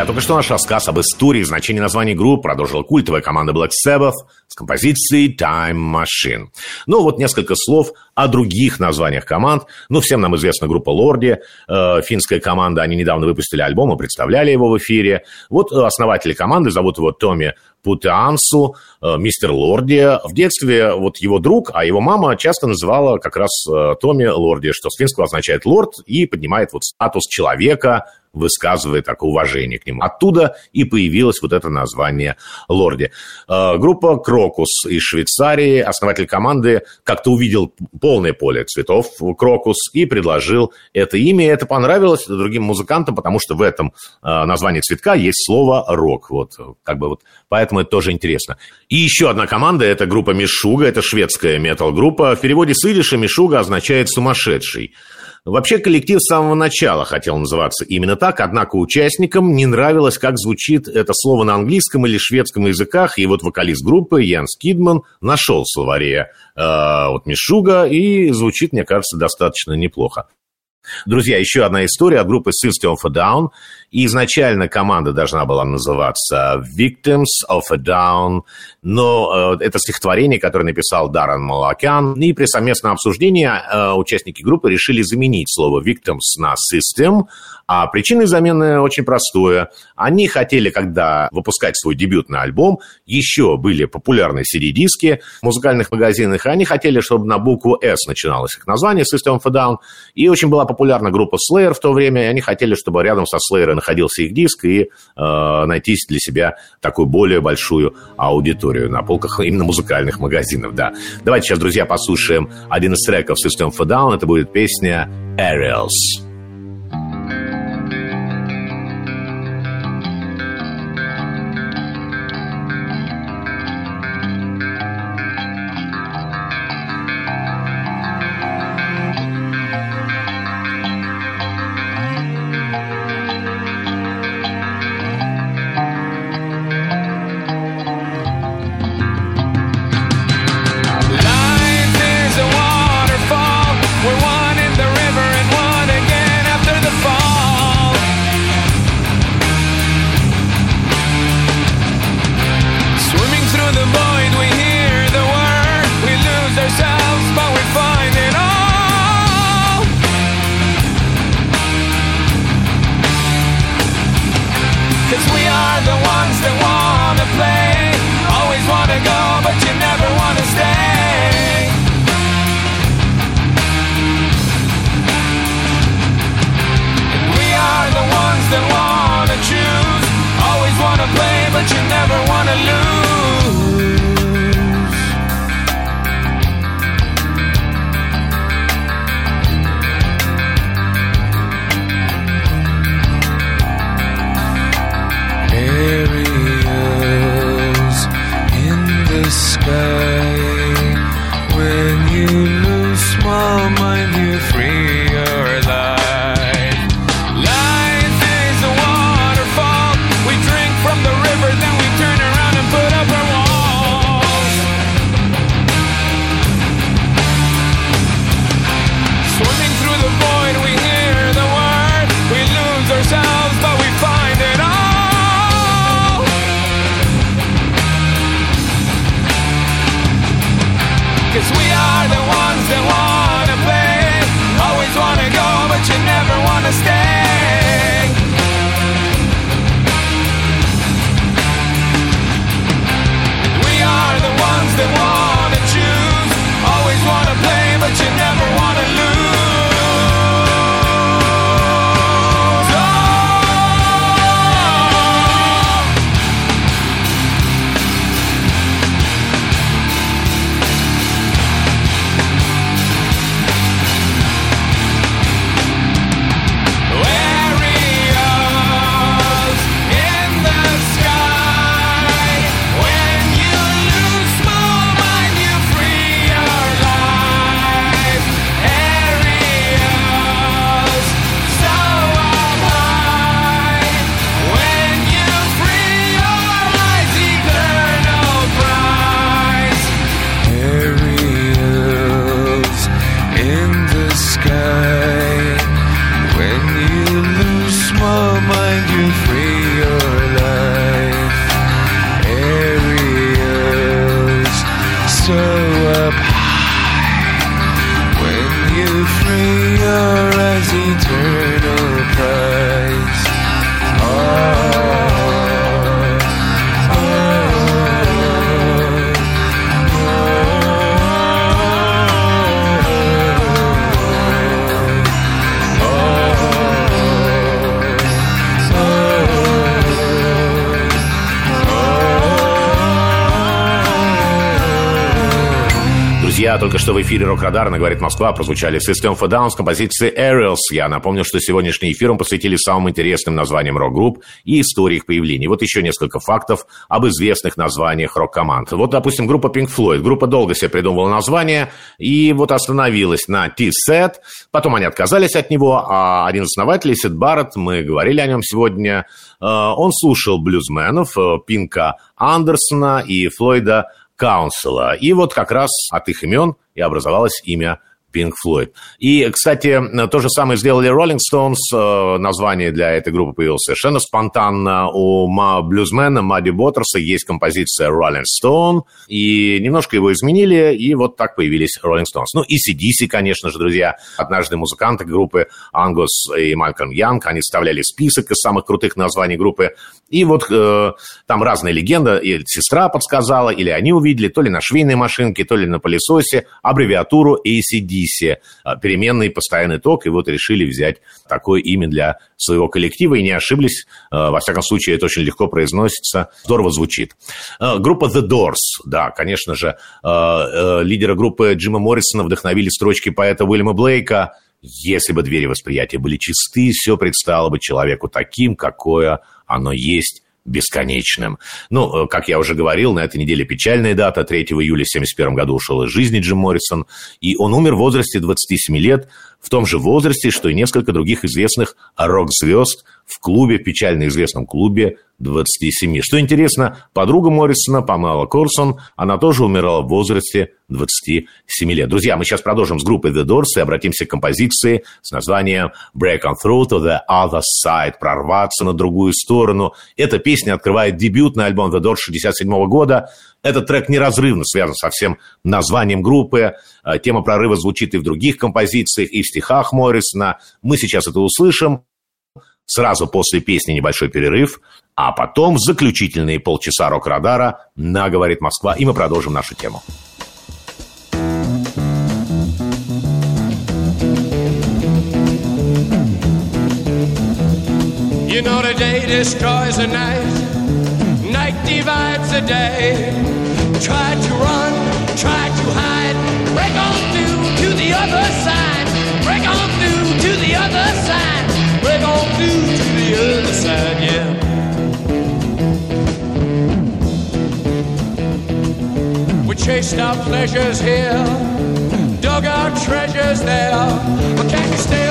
Друзья, только что наш рассказ об истории и значении названий групп продолжила культовая команда Black Sabbath с композицией Time Machine. Ну, вот несколько слов о других названиях команд. Ну, всем нам известна группа Лорди, э, финская команда, они недавно выпустили альбом и представляли его в эфире. Вот основатели команды, зовут его Томми Путеансу, э, мистер Лорди. В детстве вот его друг, а его мама часто называла как раз э, Томми Лорди, что с финского означает лорд и поднимает вот статус человека, высказывая такое уважение к нему. Оттуда и появилось вот это название Лорди. Э, группа Крокус из Швейцарии, основатель команды, как-то увидел полное поле цветов Крокус и предложил это имя. Это понравилось другим музыкантам, потому что в этом э, названии цветка есть слово рок. Вот, как бы вот, поэтому это тоже интересно. И еще одна команда, это группа Мишуга, это шведская метал-группа. В переводе с идиша Мишуга означает «сумасшедший». Вообще коллектив с самого начала хотел называться именно так, однако участникам не нравилось, как звучит это слово на английском или шведском языках, и вот вокалист группы Ян Скидман нашел словаре э, вот Мишуга, и звучит, мне кажется, достаточно неплохо. Друзья, еще одна история от группы System of a Down. И изначально команда должна была называться Victims of a Down, но э, это стихотворение, которое написал Даррен Малакян. И при совместном обсуждении э, участники группы решили заменить слово Victims на System, а причиной замены очень простое. Они хотели, когда выпускать свой дебютный альбом, еще были популярны CD-диски в музыкальных магазинах, и они хотели, чтобы на букву S начиналось их название System of a Down, и очень была популярна группа Slayer в то время, и они хотели, чтобы рядом со Slayer находился их диск, и э, найти для себя такую более большую аудиторию на полках именно музыкальных магазинов, да. Давайте сейчас, друзья, послушаем один из треков System of a Down, это будет песня Aerials. Друзья, только что в эфире Рок-Радар на «Говорит Москва» прозвучали System for Down с композиции Aerials. Я напомню, что сегодняшний эфир мы посвятили самым интересным названиям рок-групп и истории их появления. Вот еще несколько фактов об известных названиях рок-команд. Вот, допустим, группа Pink Floyd. Группа долго себе придумывала название и вот остановилась на T-Set. Потом они отказались от него, а один из основателей, Сид Барретт, мы говорили о нем сегодня, э, он слушал блюзменов э, Пинка Андерсона и Флойда Каунсела. И вот как раз от их имен и образовалось имя Pink Floyd. И, кстати, то же самое сделали Rolling Stones. Э, название для этой группы появилось совершенно спонтанно. У блюзмена Мадди Боттерса есть композиция Rolling Stone, и немножко его изменили, и вот так появились Rolling Stones. Ну, и CDC, конечно же, друзья. Однажды музыканты группы Ангус и Малькольм Янг, они вставляли список из самых крутых названий группы. И вот э, там разные легенды. И сестра подсказала, или они увидели, то ли на швейной машинке, то ли на пылесосе, аббревиатуру ACD Дисе, а, переменный постоянный ток, и вот решили взять такое имя для своего коллектива, и не ошиблись, а, во всяком случае, это очень легко произносится, здорово звучит. А, группа The Doors, да, конечно же, лидера группы Джима Моррисона вдохновили строчки поэта Уильяма Блейка. «Если бы двери восприятия были чисты, все предстало бы человеку таким, какое оно есть» бесконечным. Ну, э, как я уже говорил, на этой неделе печальная дата. 3 июля 1971 году ушел из жизни Джим Моррисон. И он умер в возрасте 27 лет в том же возрасте, что и несколько других известных рок-звезд в клубе, печально известном клубе 27. Что интересно, подруга Моррисона, Памела Корсон, она тоже умирала в возрасте 27 лет. Друзья, мы сейчас продолжим с группой The Doors и обратимся к композиции с названием Break on Through to the Other Side, прорваться на другую сторону. Эта песня открывает дебютный альбом The Doors 67 года. Этот трек неразрывно связан со всем названием группы. Э, тема прорыва звучит и в других композициях, и в стихах Моррисона. Мы сейчас это услышим. Сразу после песни небольшой перерыв, а потом заключительные полчаса рок-радара на «Говорит Москва», и мы продолжим нашу тему. You know the day destroys the night Night divides the day. Try to run, try to hide. Break on through to the other side. Break on through to the other side. Break on through to the other side, yeah. Chased our pleasures here, dug our treasures there. But can you still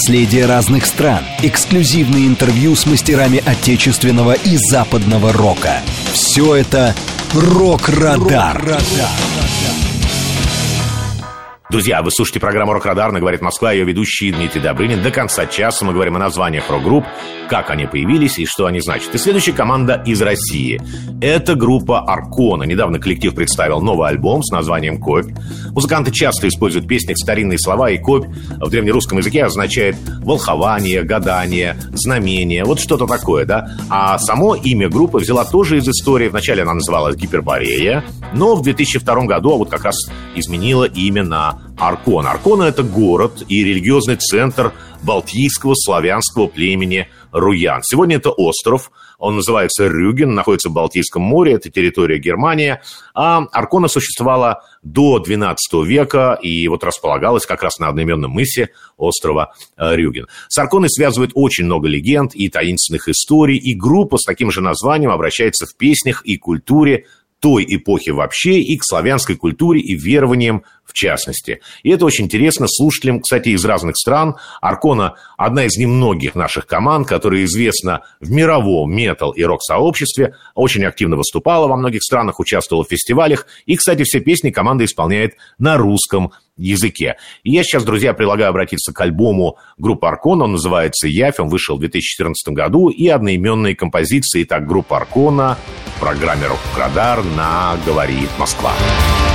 наследие разных стран, эксклюзивные интервью с мастерами отечественного и западного рока. Все это «Рок-Радар». Друзья, вы слушаете программу «Рок-Радар» на «Говорит Москва», ее ведущий Дмитрий Добрынин. До конца часа мы говорим о названиях рок-групп, как они появились и что они значат. И следующая команда из России. Это группа «Аркона». Недавно коллектив представил новый альбом с названием «Копь». Музыканты часто используют в песнях старинные слова, и «Копь» в древнерусском языке означает волхование, гадание, знамение, вот что-то такое, да? А само имя группы взяла тоже из истории. Вначале она называлась «Гиперборея», но в 2002 году а вот как раз изменила имя на Аркон. Аркона – это город и религиозный центр балтийского славянского племени Руян. Сегодня это остров, он называется Рюген, находится в Балтийском море, это территория Германии. А Аркона существовала до XII века и вот располагалась как раз на одноименном мысе острова э, Рюген. С Арконой связывают очень много легенд и таинственных историй, и группа с таким же названием обращается в песнях и культуре той эпохи вообще и к славянской культуре и верованиям в частности. И это очень интересно слушателям, кстати, из разных стран. Аркона – одна из немногих наших команд, которая известна в мировом метал- и рок-сообществе, очень активно выступала во многих странах, участвовала в фестивалях. И, кстати, все песни команда исполняет на русском языке. И я сейчас, друзья, предлагаю обратиться к альбому группы Аркона. Он называется «Явь». Он вышел в 2014 году. И одноименные композиции. Итак, группа Аркона в программе «Рок-Радар» на «Говорит Москва». Покрывала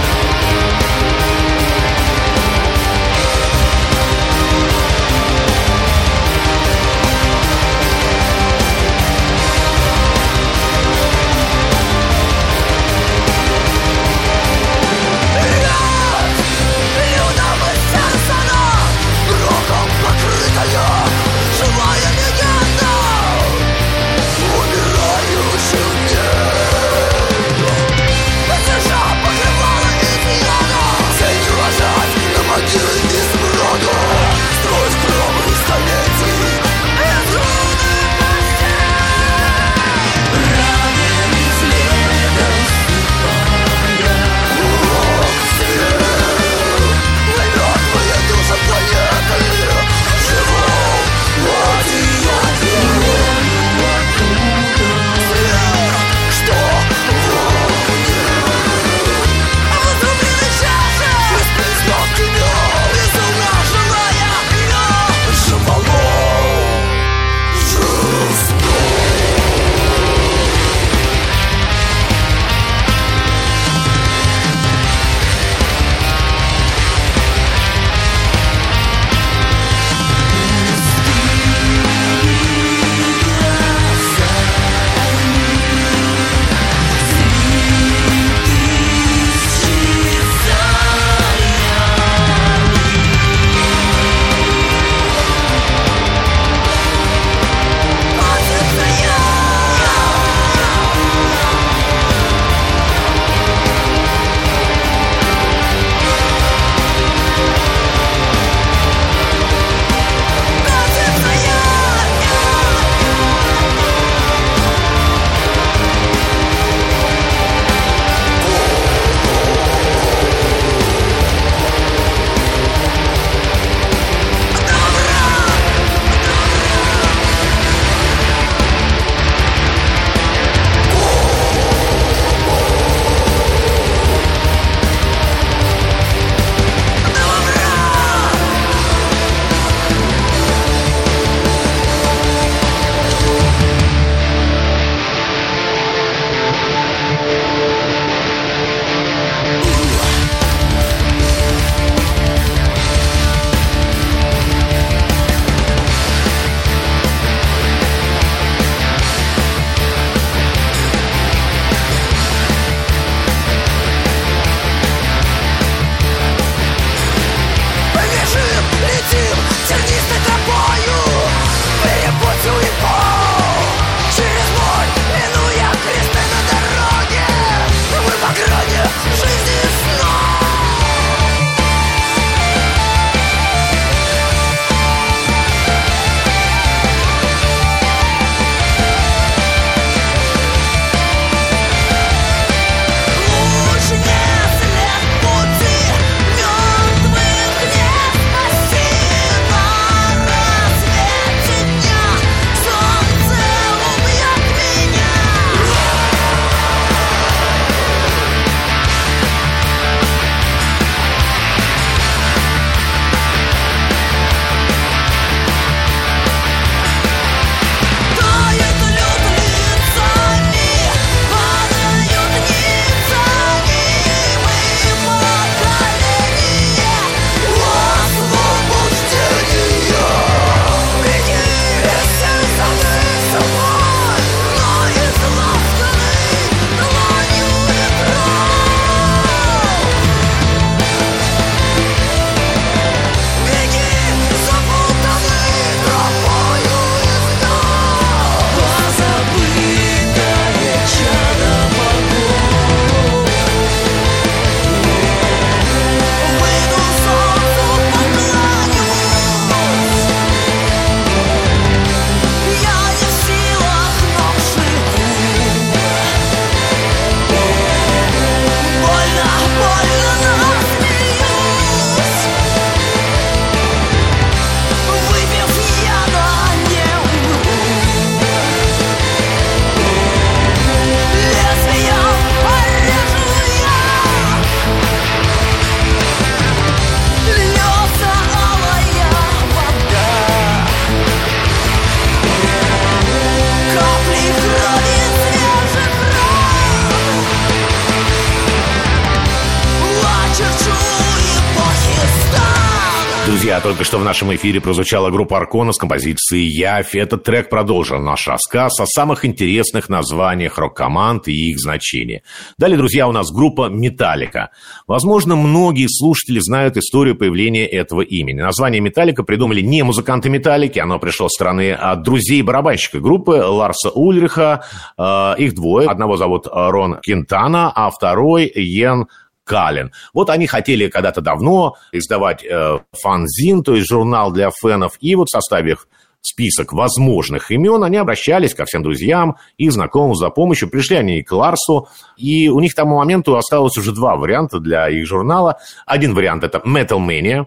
только что в нашем эфире прозвучала группа Аркона с композицией «Яфи». Этот трек продолжил наш рассказ о самых интересных названиях рок-команд и их значении. Далее, друзья, у нас группа «Металлика». Возможно, многие слушатели знают историю появления этого имени. Название «Металлика» придумали не музыканты «Металлики», оно пришло с стороны от друзей барабанщика группы Ларса Ульриха. Э, их двое. Одного зовут Рон Кентана, а второй Йен Калин. Вот они хотели когда-то давно издавать э, фанзин, то есть журнал для фенов, и вот составив список возможных имен, они обращались ко всем друзьям и знакомым за помощью. Пришли они к Ларсу, и у них к тому моменту осталось уже два варианта для их журнала. Один вариант – это Metal Mania,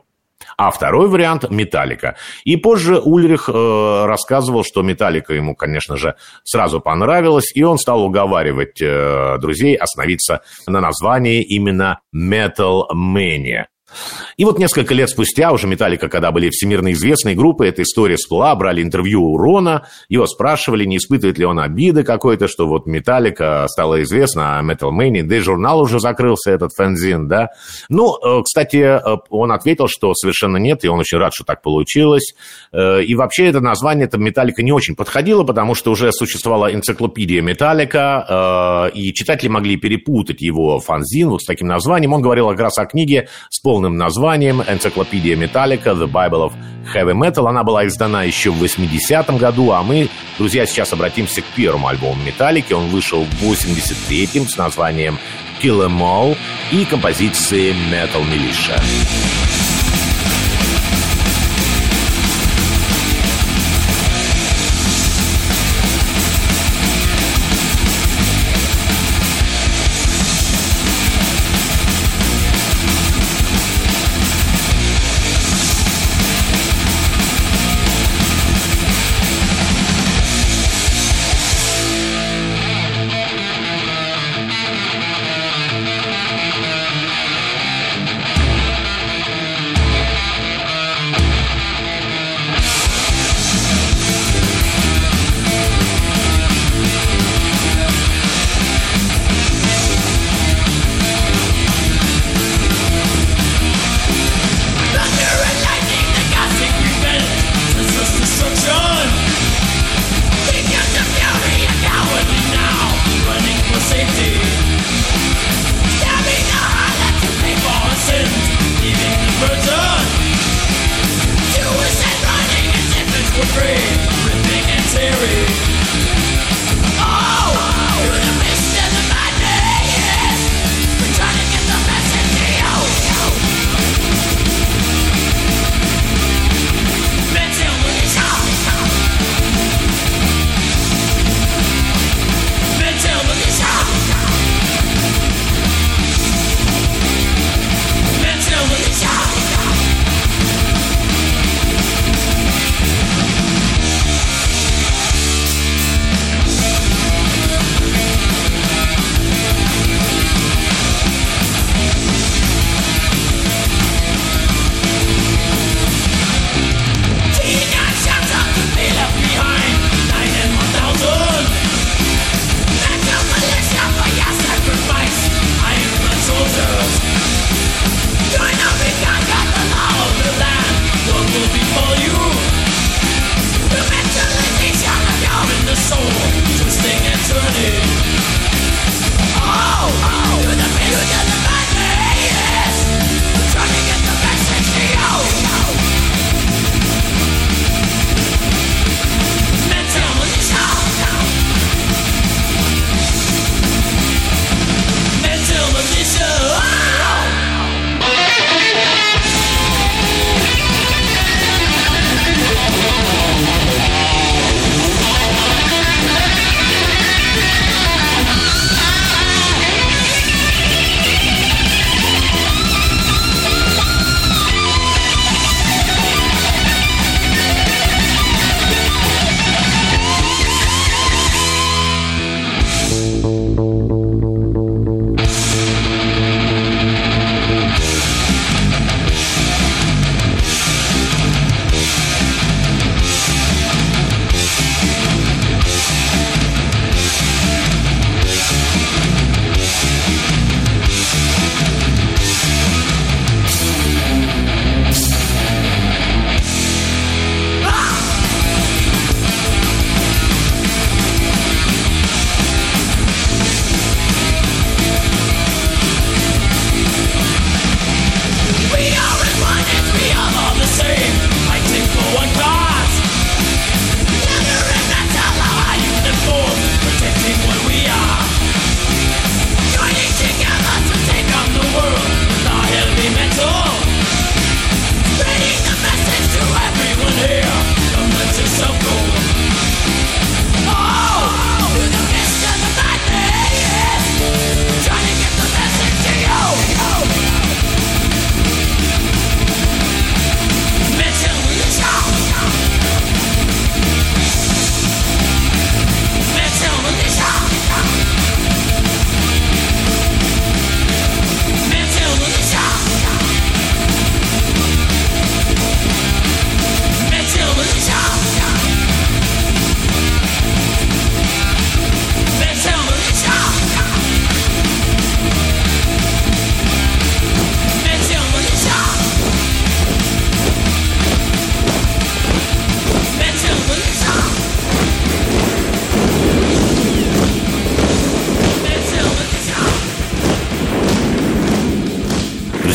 а второй вариант – Металлика. И позже Ульрих э, рассказывал, что Металлика ему, конечно же, сразу понравилась, и он стал уговаривать э, друзей остановиться на названии именно Metal Mania. И вот несколько лет спустя, уже Металлика, когда были всемирно известной группой, эта история всплыла, брали интервью у Рона, его спрашивали, не испытывает ли он обиды какой-то, что вот Металлика стала известна, а Metal Mania, да и журнал уже закрылся, этот фэнзин, да. Ну, э, кстати, э, он ответил, что совершенно нет, и он очень рад, что так получилось. Э, и вообще это название, это Металлика не очень подходило, потому что уже существовала энциклопедия Металлика, и читатели могли перепутать его фанзин вот с таким названием. Он говорил как раз о книге с полным названием «Энциклопедия Металлика. The Bible of Heavy Metal». Она была издана еще в 80-м году, а мы, друзья, сейчас обратимся к первому альбому Металлики. Он вышел в 83-м с названием «Kill Em All» и композицией «Metal Militia».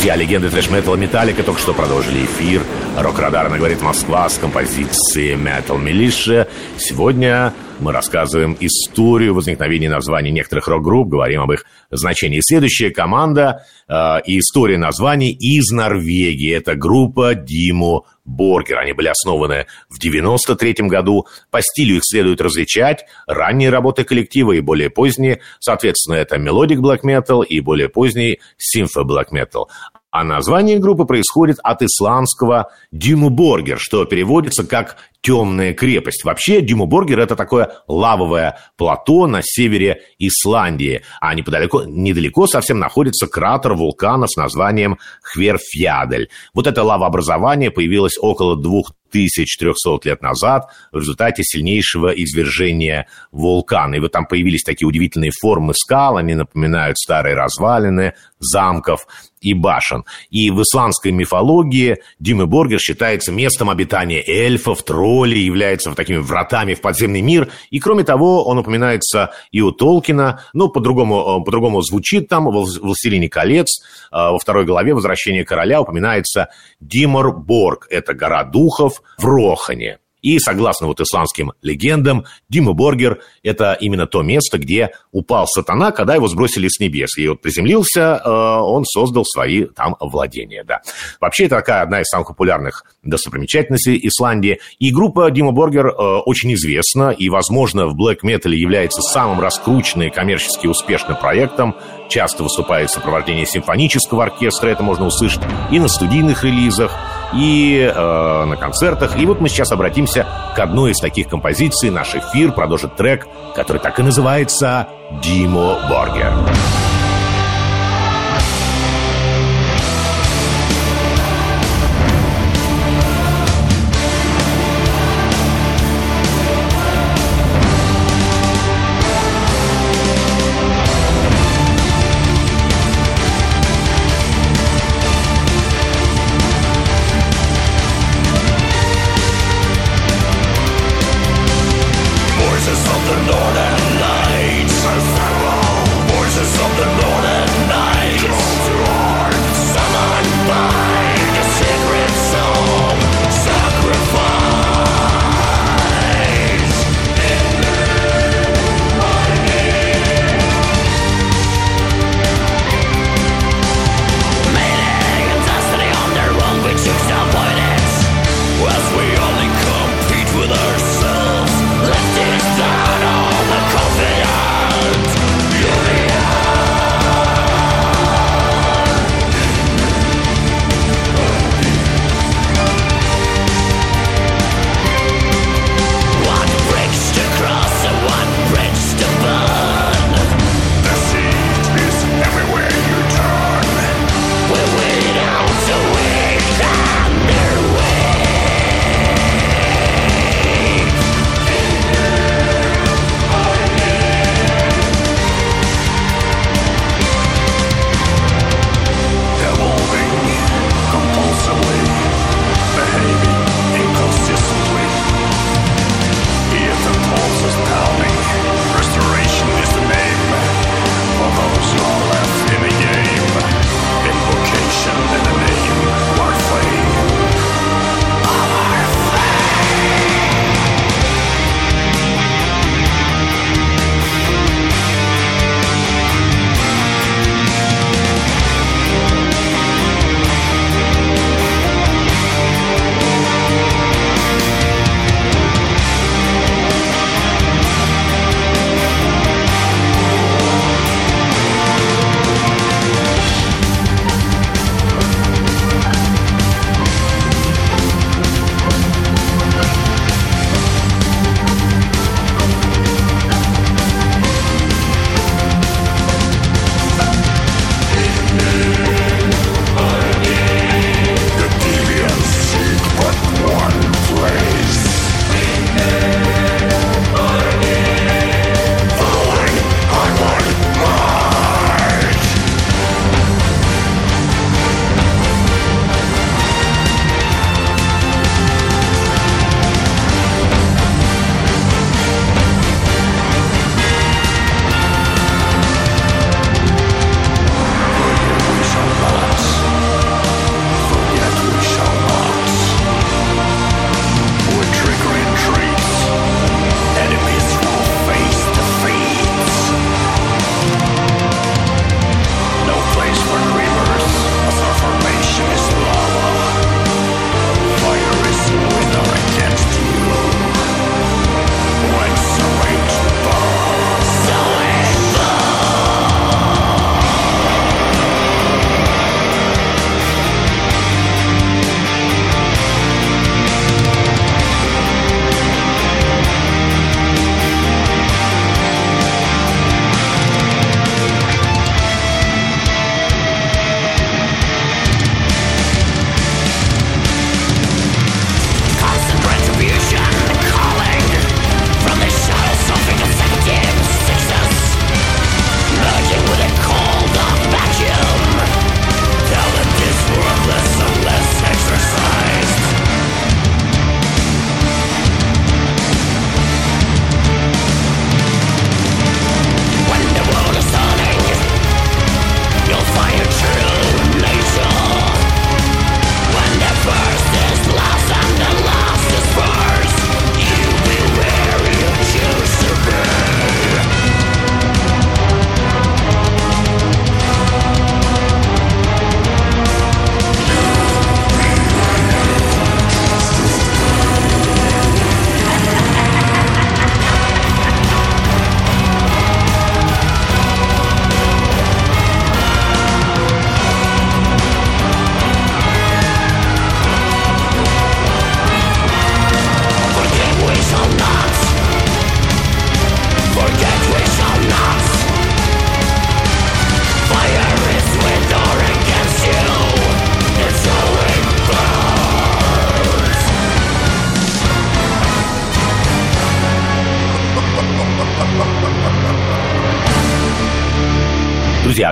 Друзья, легенды трэш-металла Металлика только что продолжили эфир. Рок-радар, говорит Москва с композицией Metal Militia. Сегодня мы рассказываем историю возникновения названий некоторых рок-групп, говорим об их значении. Следующая команда э, и история названий из Норвегии. Это группа Dimmu Borgir. Они были основаны в 93 году. По стилю их следует различать. Ранние работы коллектива и более поздние. Соответственно, это melodic black metal и более поздний симфо black metal. А название группы происходит от исландского Дюмуборгер, что переводится как «темная крепость». Вообще, Дюмуборгер – это такое лавовое плато на севере Исландии, а неподалеку, недалеко совсем находится кратер вулкана с названием Хверфьядель. Вот это лавообразование появилось около двух 1300 лет назад в результате сильнейшего извержения вулкана. И вот там появились такие удивительные формы скал, они напоминают старые развалины, замков и башен. И в исландской мифологии Димы Боргер считается местом обитания эльфов, троллей, является такими вратами в подземный мир. И кроме того, он упоминается и у Толкина, ну, по-другому, э, по-другому звучит там, в «Властелине колец», э, во второй главе «Возвращение короля» упоминается Димор Борг. Это гора духов в Рохане. И, согласно вот исландским легендам, Дима Боргер – это именно то место, где упал сатана, когда его сбросили с небес. И вот приземлился, э, он создал свои там владения, да. Вообще, это такая одна из самых популярных достопримечательностей Исландии. И группа Дима Боргер э, очень известна, и, возможно, в блэк метале является самым раскрученным и коммерчески успешным проектом. Часто выступает в сопровождении симфонического оркестра, это можно услышать и на студийных релизах, и э, на концертах. И вот мы сейчас обратимся к одной из таких композиций. Наш эфир продолжит трек, который так и называется «Димо Боргер».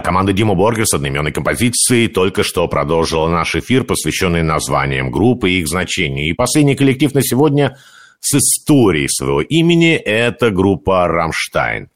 Команда Dimmu Borgir с одноименной композицией только что продолжила наш эфир, посвященный названиям группы и их значению. И последний коллектив на сегодня с историей своего имени – это группа «Рамштайн».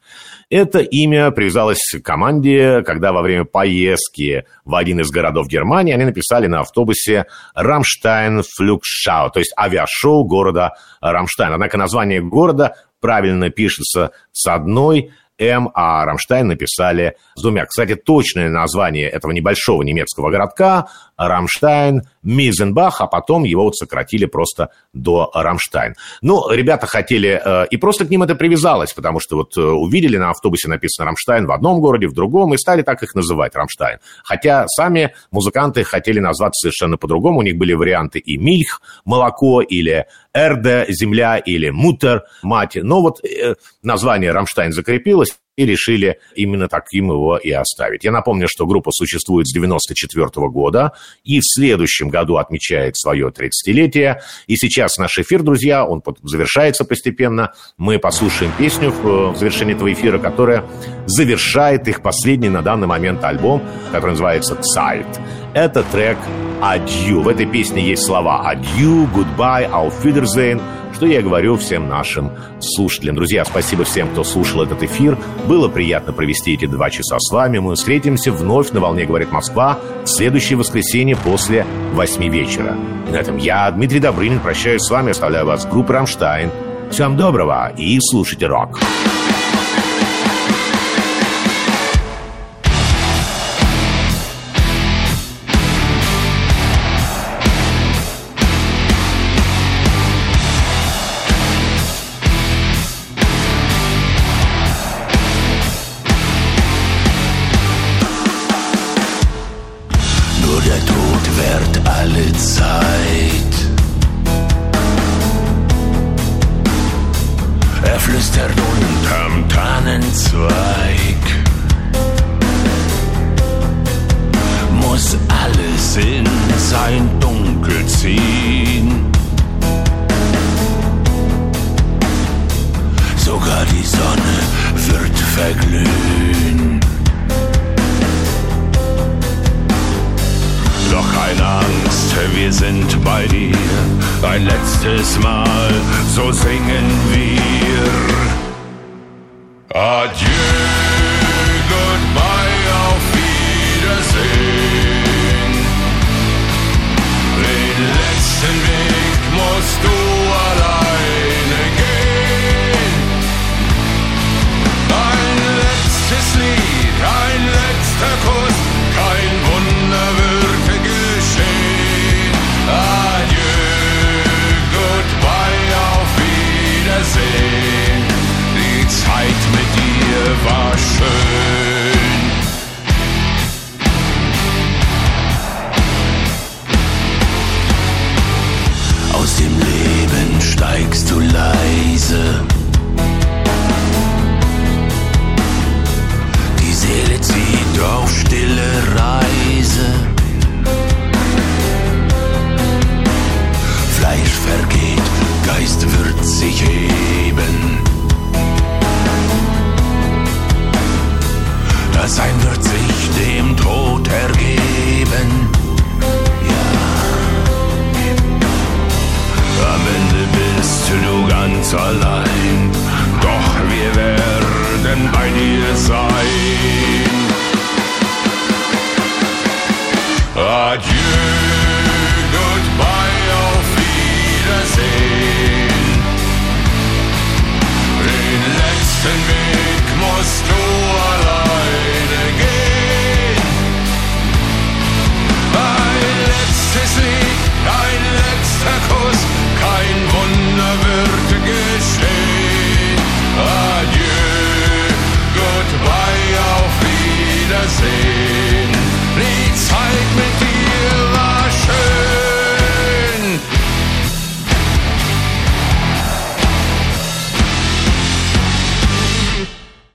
Это имя привязалось к команде, когда во время поездки в один из городов Германии они написали на автобусе «Рамштайн Flugschau», то есть авиашоу города Рамштайн. Однако название города правильно пишется с одной М, а Рамштайн написали с двумя. Кстати, точное название этого небольшого немецкого городка Рамштайн Мизенбах, а потом его вот сократили просто до Рамштайн. Ну, ребята хотели, э, и просто к ним это привязалось, потому что вот э, увидели на автобусе написано Рамштайн в одном городе, в другом, и стали так их называть, Рамштайн. Хотя сами музыканты хотели назваться совершенно по-другому, у них были варианты и Milch, молоко, или Erde, земля, или Mutter, мать. Но вот э, название Рамштайн закрепилось, и решили именно таким его и оставить. Я напомню, что группа существует с 94 года и в следующем году отмечает свое 30-летие. И сейчас наш эфир, друзья, он завершается постепенно. Мы послушаем песню в, в завершении этого эфира, которая завершает их последний на данный момент альбом, который называется «Zeit». Это трек «Адью». В этой песне есть слова «Адью», «Goodbye», «Auf Wiedersehen», что я говорю всем нашим слушателям. Друзья, спасибо всем, кто слушал этот эфир. Было приятно провести эти два часа с вами. Мы встретимся вновь на «Волне говорит Москва» в следующее воскресенье после восьми вечера. И на этом я, Дмитрий Добрынин, прощаюсь с вами, оставляю вас в группе «Рамштайн». Всем доброго и слушайте рок.